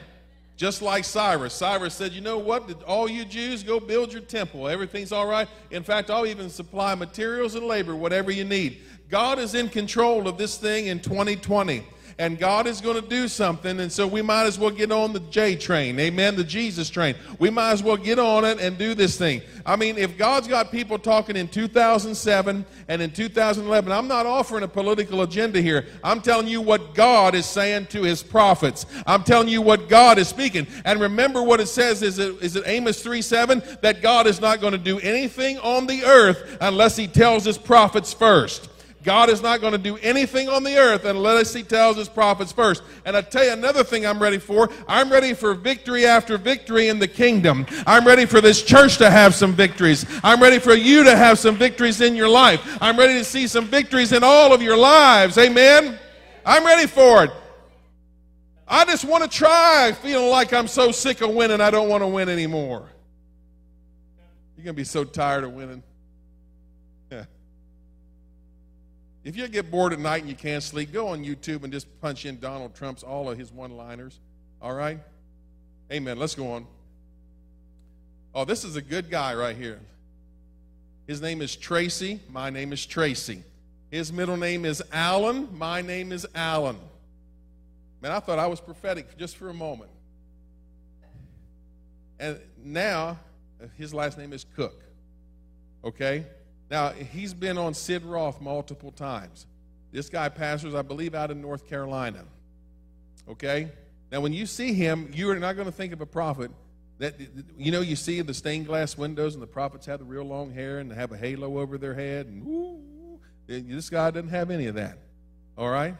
Just like Cyrus. Cyrus said, You know what? Did all you Jews go build your temple? Everything's all right. In fact, I'll even supply materials and labor, whatever you need. God is in control of this thing in 2020 and God is going to do something, and so we might as well get on the J train, amen, the Jesus train. We might as well get on it and do this thing. I mean, if God's got people talking in 2007 and in 2011, I'm not offering a political agenda here. I'm telling you what God is saying to his prophets. I'm telling you what God is speaking. And remember what it says is it, is it Amos 3 7? That God is not going to do anything on the earth unless he tells his prophets first. God is not going to do anything on the earth unless He tells His prophets first. And I tell you another thing I'm ready for. I'm ready for victory after victory in the kingdom. I'm ready for this church to have some victories. I'm ready for you to have some victories in your life. I'm ready to see some victories in all of your lives. Amen. I'm ready for it. I just want to try feeling like I'm so sick of winning, I don't want to win anymore. You're going to be so tired of winning. Yeah. If you get bored at night and you can't sleep, go on YouTube and just punch in Donald Trump's all of his one-liners. All right? Amen. Let's go on. Oh, this is a good guy right here. His name is Tracy. My name is Tracy. His middle name is Alan. My name is Alan. Man, I thought I was prophetic just for a moment. And now, his last name is Cook. Okay? Now, he's been on Sid Roth multiple times. This guy pastors, I believe, out in North Carolina. Okay? Now, when you see him, you are not going to think of a prophet. That you know, you see the stained glass windows, and the prophets have the real long hair and they have a halo over their head, and ooh, this guy doesn't have any of that. All right,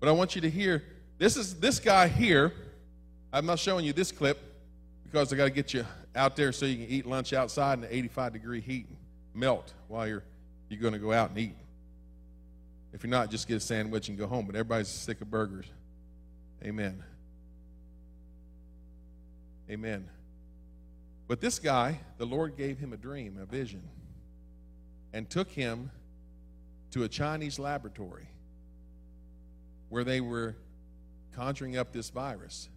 but I want you to hear this is this guy here. I'm not showing you this clip because I got to get you out there so you can eat lunch outside in the 85 degree heat melt while you're you're going to go out and eat. If you're not, just get a sandwich and go home. But everybody's sick of burgers. Amen. Amen. But this guy, the Lord gave him a dream, a vision, and took him to a Chinese laboratory where they were conjuring up this virus.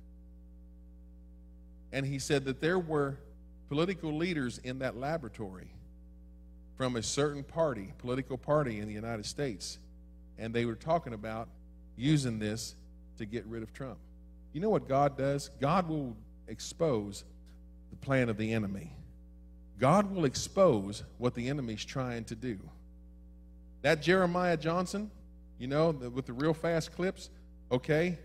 And he said that there were political leaders in that laboratory from a certain party, political party in the United States, and they were talking about using this to get rid of Trump. You know what God does? God will expose the plan of the enemy. God will expose what the enemy's trying to do. That Jeremiah Johnson, you know, the, with the real fast clips, okay?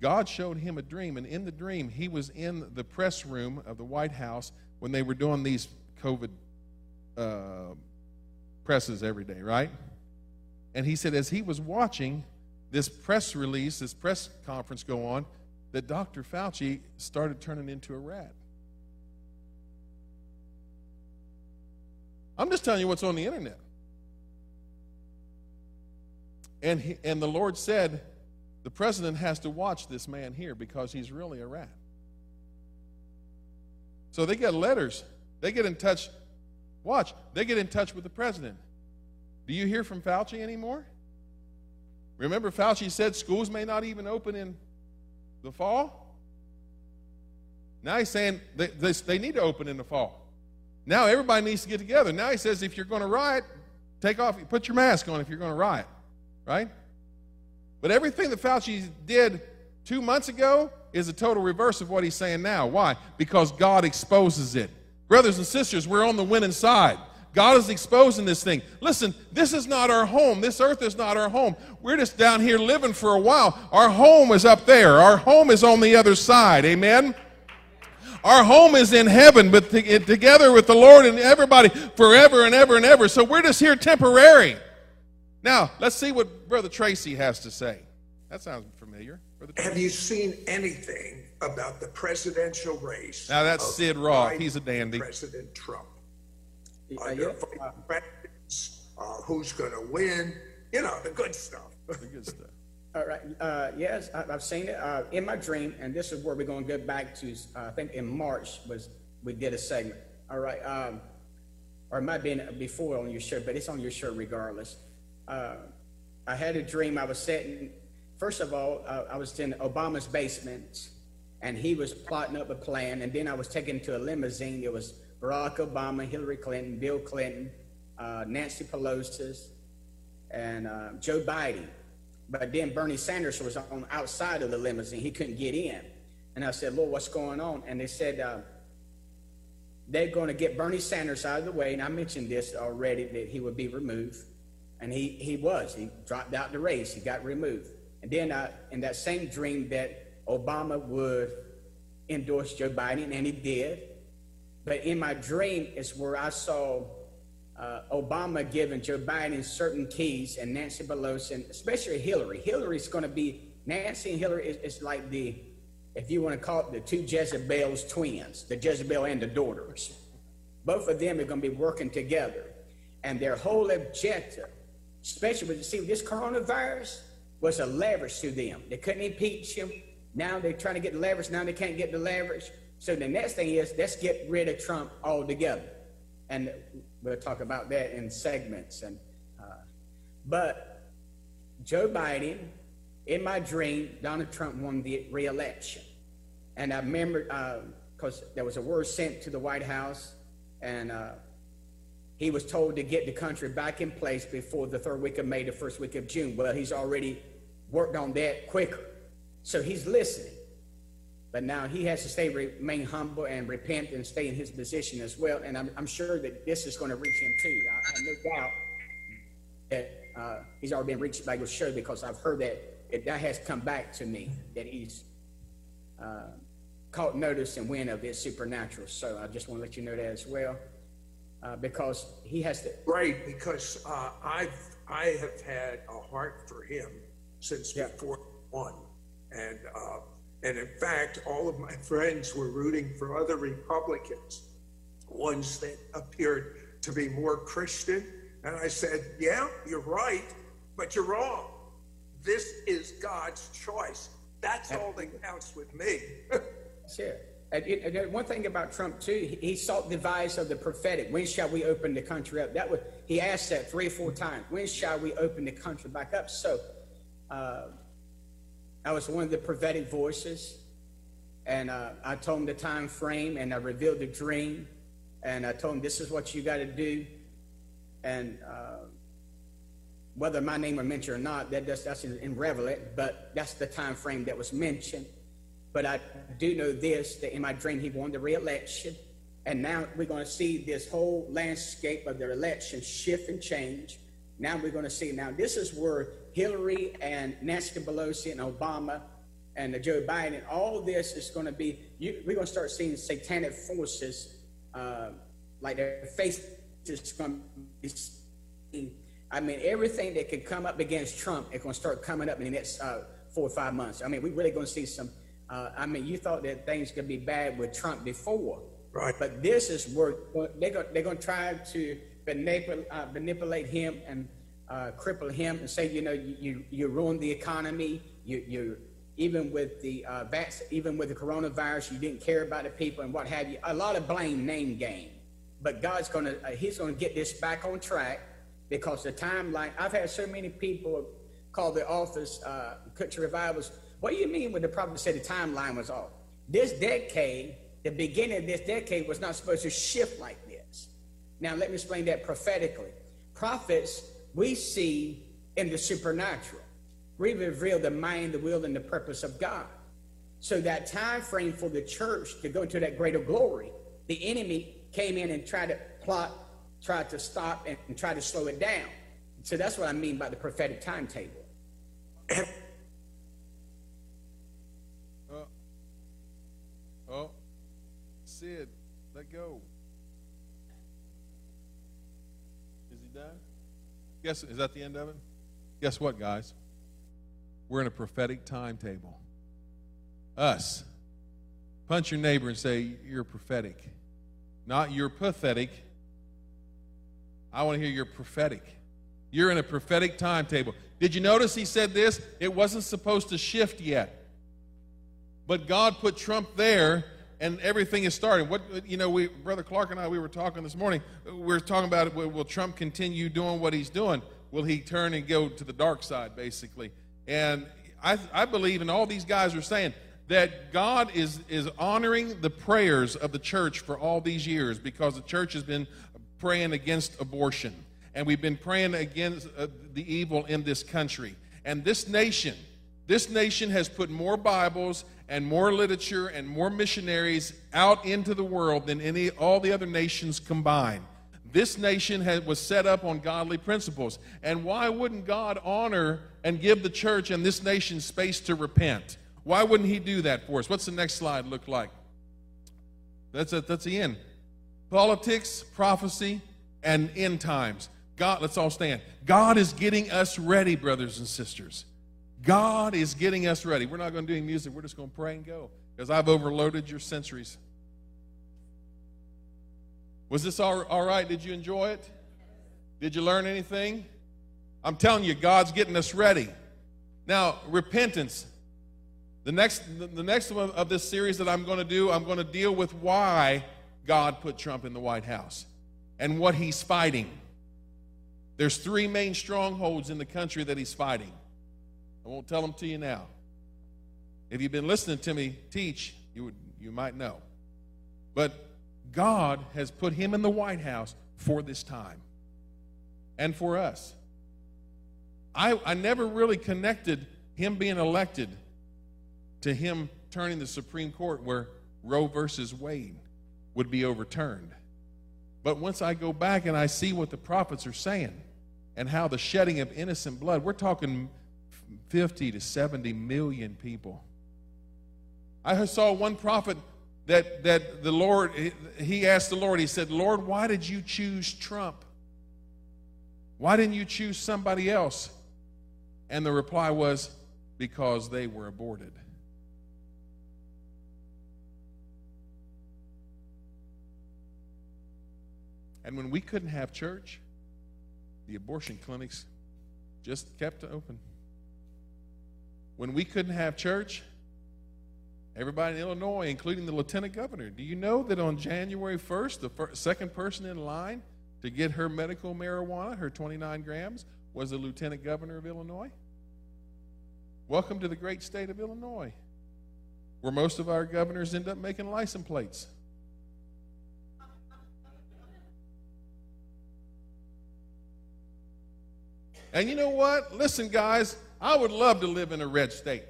God showed him a dream, and in the dream, he was in the press room of the White House when they were doing these COVID uh, presses every day, right? And he said, as he was watching this press release, this press conference go on, that Dr. Fauci started turning into a rat. I'm just telling you what's on the internet. And, he, and the Lord said, the president has to watch this man here because he's really a rat. So they get letters. They get in touch. Watch. They get in touch with the president. Do you hear from Fauci anymore? Remember, Fauci said schools may not even open in the fall? Now he's saying they, they, they need to open in the fall. Now everybody needs to get together. Now he says if you're going to riot, take off, put your mask on if you're going to riot, right? But everything that Fauci did two months ago is a total reverse of what he's saying now. Why? Because God exposes it. Brothers and sisters, we're on the winning side. God is exposing this thing. Listen, this is not our home. This earth is not our home. We're just down here living for a while. Our home is up there. Our home is on the other side. Amen. Our home is in heaven, but eh, together with the Lord and everybody forever and ever and ever. So we're just here temporary. Now, let's see what Brother Tracy has to say. That sounds familiar. Have you seen anything about the presidential race? Now, that's Sid Roth. He's a dandy. President Trump. Uh, yeah. uh, who's going to win? You know, the good stuff. the good stuff. [laughs] All right. Uh, yes, I, have seen it uh, in my dream, and this is where we're going to go back to. Uh, I think in March was we did a segment. All right. Um, or it might have been before on your show, but it's on your show regardless. Uh, I had a dream. I was sitting. First of all, uh, I was in Obama's basement, and he was plotting up a plan. And then I was taken to a limousine. It was Barack Obama, Hillary Clinton, Bill Clinton, uh, Nancy Pelosi, and Joe Biden. But then Bernie Sanders was on outside of the limousine. He couldn't get in. And I said, Lord, what's going on? And they said, uh, they're going to get Bernie Sanders out of the way. And I mentioned this already that he would be removed. And he, he was. He dropped out the race. He got removed. And then I, in that same dream that Obama would endorse Joe Biden, and he did. But in my dream is where I saw uh, Obama giving Joe Biden certain keys and Nancy Pelosi, and especially Hillary. Hillary's going to be, Nancy and Hillary is, is like the, if you want to call it the two Jezebels twins, the Jezebel and the daughters. Both of them are going to be working together. And their whole objective, especially with, see, this coronavirus was a leverage to them. They couldn't impeach him. Now they're trying to get the leverage. Now they can't get the leverage. So the next thing is, let's get rid of Trump altogether. And We'll talk about that in segments. And uh, but Joe Biden, in my dream, Donald Trump won the reelection, and I remember because uh, there was a word sent to the White House, and uh, he was told to get the country back in place before the third week of May, the first week of June. Well, he's already worked on that quicker, so he's listening. But now he has to stay, remain humble and repent and stay in his position as well. And I'm, I'm sure that this is going to reach him too. I have no doubt that uh, he's already been reached by your show because I've heard that it, that has come back to me that he's uh, caught notice and wind of his supernatural. So I just want to let you know that as well. Uh, because he has to. Right, because uh, I've I have had a heart for him since yeah. before one, and uh, and in fact, all of my friends were rooting for other Republicans, ones that appeared to be more Christian. And I said, Yeah, you're right, but you're wrong. This is God's choice. That's all that counts with me. sure. And, and one thing about Trump too, he sought the advice of the prophetic. When shall we open the country up? That was he asked that three or four times. When shall we open the country back up? So, uh, I was one of the prophetic voices, and uh, I told him the time frame, and I revealed the dream, and I told him this is what you got to do, and uh, whether my name was mentioned or not, that, that's, that's irrelevant, but that's the time frame that was mentioned. But I do know this: that in my dream, he won the re-election, and now we're going to see this whole landscape of the election shift and change. Now we're going to see. Now this is where Hillary and Nancy Pelosi and Obama and Joe Biden, and all this is going to be, you, we're going to start seeing satanic forces, uh, like their faces going to be, I mean, everything that could come up against Trump is going to start coming up in the next uh, four or five months. I mean, we're really going to see some, uh, I mean, you thought that things could be bad with Trump before. Right. But this is where they're going, they're going to try to manipulate, uh, manipulate him and uh, cripple him and say, you know, you, you ruined the economy, you, you, even with the uh, vac- even with the coronavirus, you didn't care about the people and what have you. A lot of blame, name game. But God's gonna uh, He's gonna get this back on track because the timeline. I've had so many people call the office uh, country revivals. What do you mean when the prophet said the timeline was off? This decade, the beginning of this decade, was not supposed to shift like this. Now, let me explain that prophetically. Prophets we see in the supernatural. We reveal the mind, the will, and the purpose of God. So that time frame for the church to go to that greater glory, the enemy came in and tried to plot, tried to stop, and, and try to slow it down. So that's what I mean by the prophetic timetable. Oh. Oh. Sid, let go. Is he done? Guess is that the end of it? Guess what, guys? We're in a prophetic timetable. Us. Punch your neighbor and say, You're prophetic. Not you're pathetic. I want to hear you're prophetic. You're in a prophetic timetable. Did you notice he said this? It wasn't supposed to shift yet. But God put Trump there and everything is starting. What you know, we brother Clark and I we were talking this morning. We're talking about will, will Trump continue doing what he's doing? Will he turn and go to the dark side basically? And I I believe and all these guys are saying that God is is honoring the prayers of the church for all these years because the church has been praying against abortion and we've been praying against uh, the evil in this country. And this nation, this nation has put more Bibles and more literature and more missionaries out into the world than any all the other nations combined. This nation has, was set up on godly principles. And why wouldn't God honor and give the church and this nation space to repent? Why wouldn't He do that for us? What's the next slide look like? That's, a, that's the end. Politics, prophecy, and end times. God, let's all stand. God is getting us ready, brothers and sisters. God is getting us ready. We're not going to do any music. We're just going to pray and go because I've overloaded your centuries. Was this all, all right? Did you enjoy it? Did you learn anything? I'm telling you, God's getting us ready. Now, repentance. The next, the next one of this series that I'm going to do, I'm going to deal with why God put Trump in the White House and what he's fighting. There's three main strongholds in the country that he's fighting. I won't tell them to you now. If you've been listening to me teach, you, would, you might know. But God has put him in the White House for this time and for us. I, I never really connected him being elected to him turning the Supreme Court where Roe versus Wade would be overturned. But once I go back and I see what the prophets are saying and how the shedding of innocent blood, we're talking 50 to 70 million people. I saw one prophet that, that the Lord, he asked the Lord, he said, Lord, why did you choose Trump? Why didn't you choose somebody else? And the reply was, because they were aborted. And when we couldn't have church, the abortion clinics just kept open. When we couldn't have church, everybody in Illinois, including the lieutenant governor, do you know that on January 1st, the first, second person in line to get her medical marijuana, her 29 grams, was the lieutenant governor of Illinois? Welcome to the great state of Illinois, where most of our governors end up making license plates. And you know what? Listen, guys, I would love to live in a red state.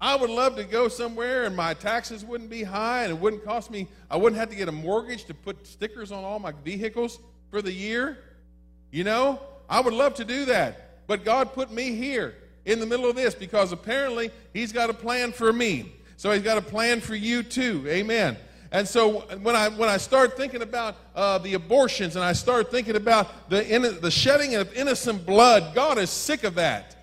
I would love to go somewhere and my taxes wouldn't be high and it wouldn't cost me, I wouldn't have to get a mortgage to put stickers on all my vehicles for the year. You know, I would love to do that. But God put me here in the middle of this because apparently He's got a plan for me. So He's got a plan for you too. Amen. And so when I, when I start thinking about uh, the abortions and I start thinking about the, the shedding of innocent blood, God is sick of that.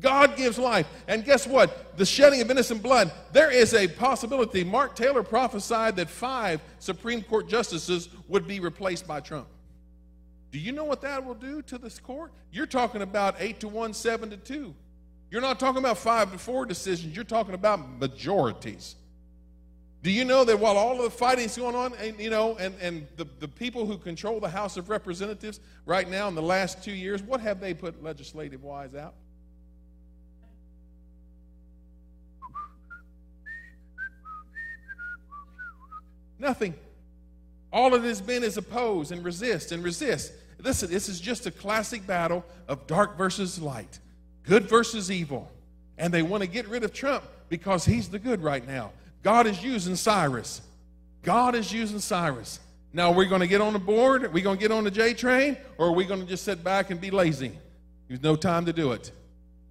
God gives life. And guess what? The shedding of innocent blood, there is a possibility. Mark Taylor prophesied that five Supreme Court justices would be replaced by Trump. Do you know what that will do to this court? You're talking about eight to one, seven to two. You're not talking about five to four decisions, you're talking about majorities. Do you know that while all of the fighting's going on, and you know, and, and the, the people who control the House of Representatives right now in the last two years, what have they put legislative wise out? Nothing. All it has been is oppose and resist and resist. Listen, this is just a classic battle of dark versus light, good versus evil. And they want to get rid of Trump because he's the good right now. God is using Cyrus. God is using Cyrus. Now, we're we going to get on the board? Are we going to get on the J train? Or are we going to just sit back and be lazy? There's no time to do it.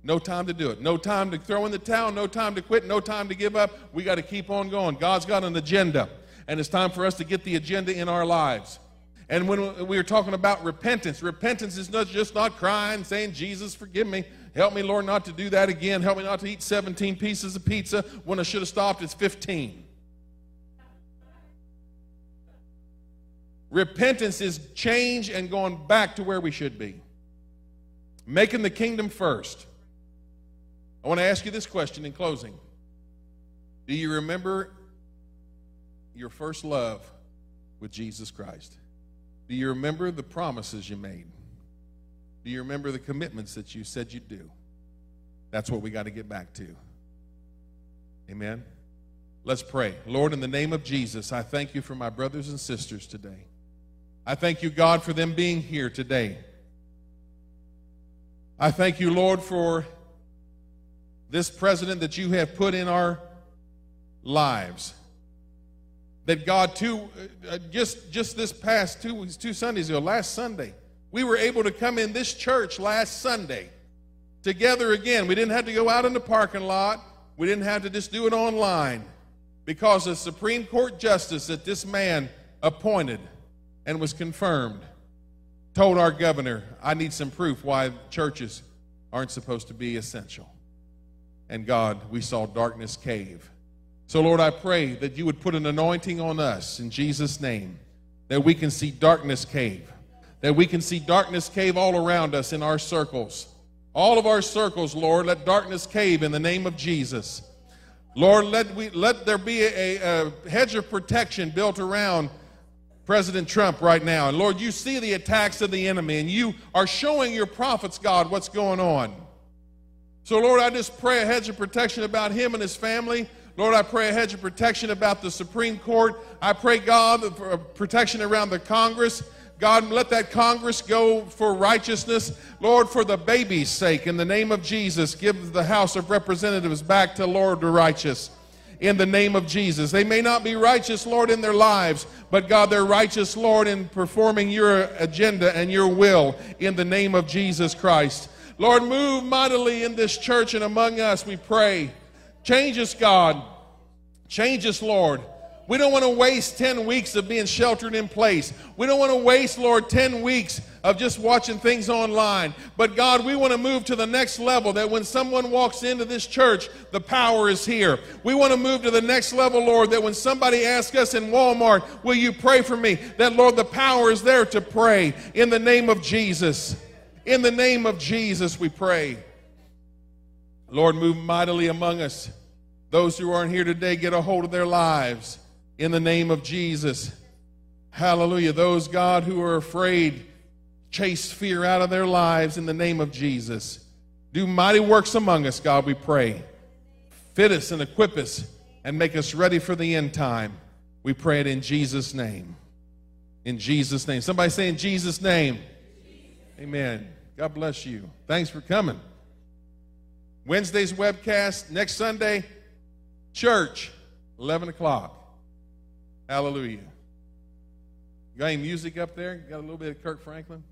No time to do it. No time to throw in the towel. No time to quit. No time to give up. We got to keep on going. God's got an agenda and it's time for us to get the agenda in our lives. And when we were talking about repentance, repentance is not just not crying, saying, Jesus, forgive me. Help me, Lord, not to do that again. Help me not to eat 17 pieces of pizza when I should have stopped at 15. Repentance is change and going back to where we should be, making the kingdom first. I want to ask you this question in closing Do you remember your first love with Jesus Christ? Do you remember the promises you made? Do you remember the commitments that you said you'd do? That's what we got to get back to. Amen. Let's pray. Lord, in the name of Jesus, I thank you for my brothers and sisters today. I thank you, God, for them being here today. I thank you, Lord, for this president that you have put in our lives that God too uh, just just this past two two Sundays ago, last Sunday, we were able to come in this church last Sunday together again. We didn't have to go out in the parking lot. We didn't have to just do it online because the Supreme Court justice that this man appointed and was confirmed told our governor, I need some proof why churches aren't supposed to be essential. And God, we saw darkness cave. So, Lord, I pray that you would put an anointing on us in Jesus' name, that we can see darkness cave, that we can see darkness cave all around us in our circles. All of our circles, Lord, let darkness cave in the name of Jesus. Lord, let, we, let there be a, a hedge of protection built around President Trump right now. And Lord, you see the attacks of the enemy, and you are showing your prophets, God, what's going on. So, Lord, I just pray a hedge of protection about him and his family. Lord, I pray a hedge of protection about the Supreme Court. I pray, God, for protection around the Congress. God, let that Congress go for righteousness. Lord, for the baby's sake, in the name of Jesus, give the House of Representatives back to Lord the righteous. In the name of Jesus. They may not be righteous, Lord, in their lives, but God, they're righteous, Lord, in performing your agenda and your will in the name of Jesus Christ. Lord, move mightily in this church and among us, we pray. Change us, God. Change us, Lord. We don't want to waste 10 weeks of being sheltered in place. We don't want to waste, Lord, 10 weeks of just watching things online. But God, we want to move to the next level that when someone walks into this church, the power is here. We want to move to the next level, Lord, that when somebody asks us in Walmart, Will you pray for me? That, Lord, the power is there to pray in the name of Jesus. In the name of Jesus, we pray. Lord, move mightily among us. Those who aren't here today, get a hold of their lives in the name of Jesus. Hallelujah. Those, God, who are afraid, chase fear out of their lives in the name of Jesus. Do mighty works among us, God, we pray. Fit us and equip us and make us ready for the end time. We pray it in Jesus' name. In Jesus' name. Somebody say, in Jesus' name. Amen. God bless you. Thanks for coming. Wednesday's webcast, next Sunday, church, 11 o'clock. Hallelujah. You got any music up there? Got a little bit of Kirk Franklin?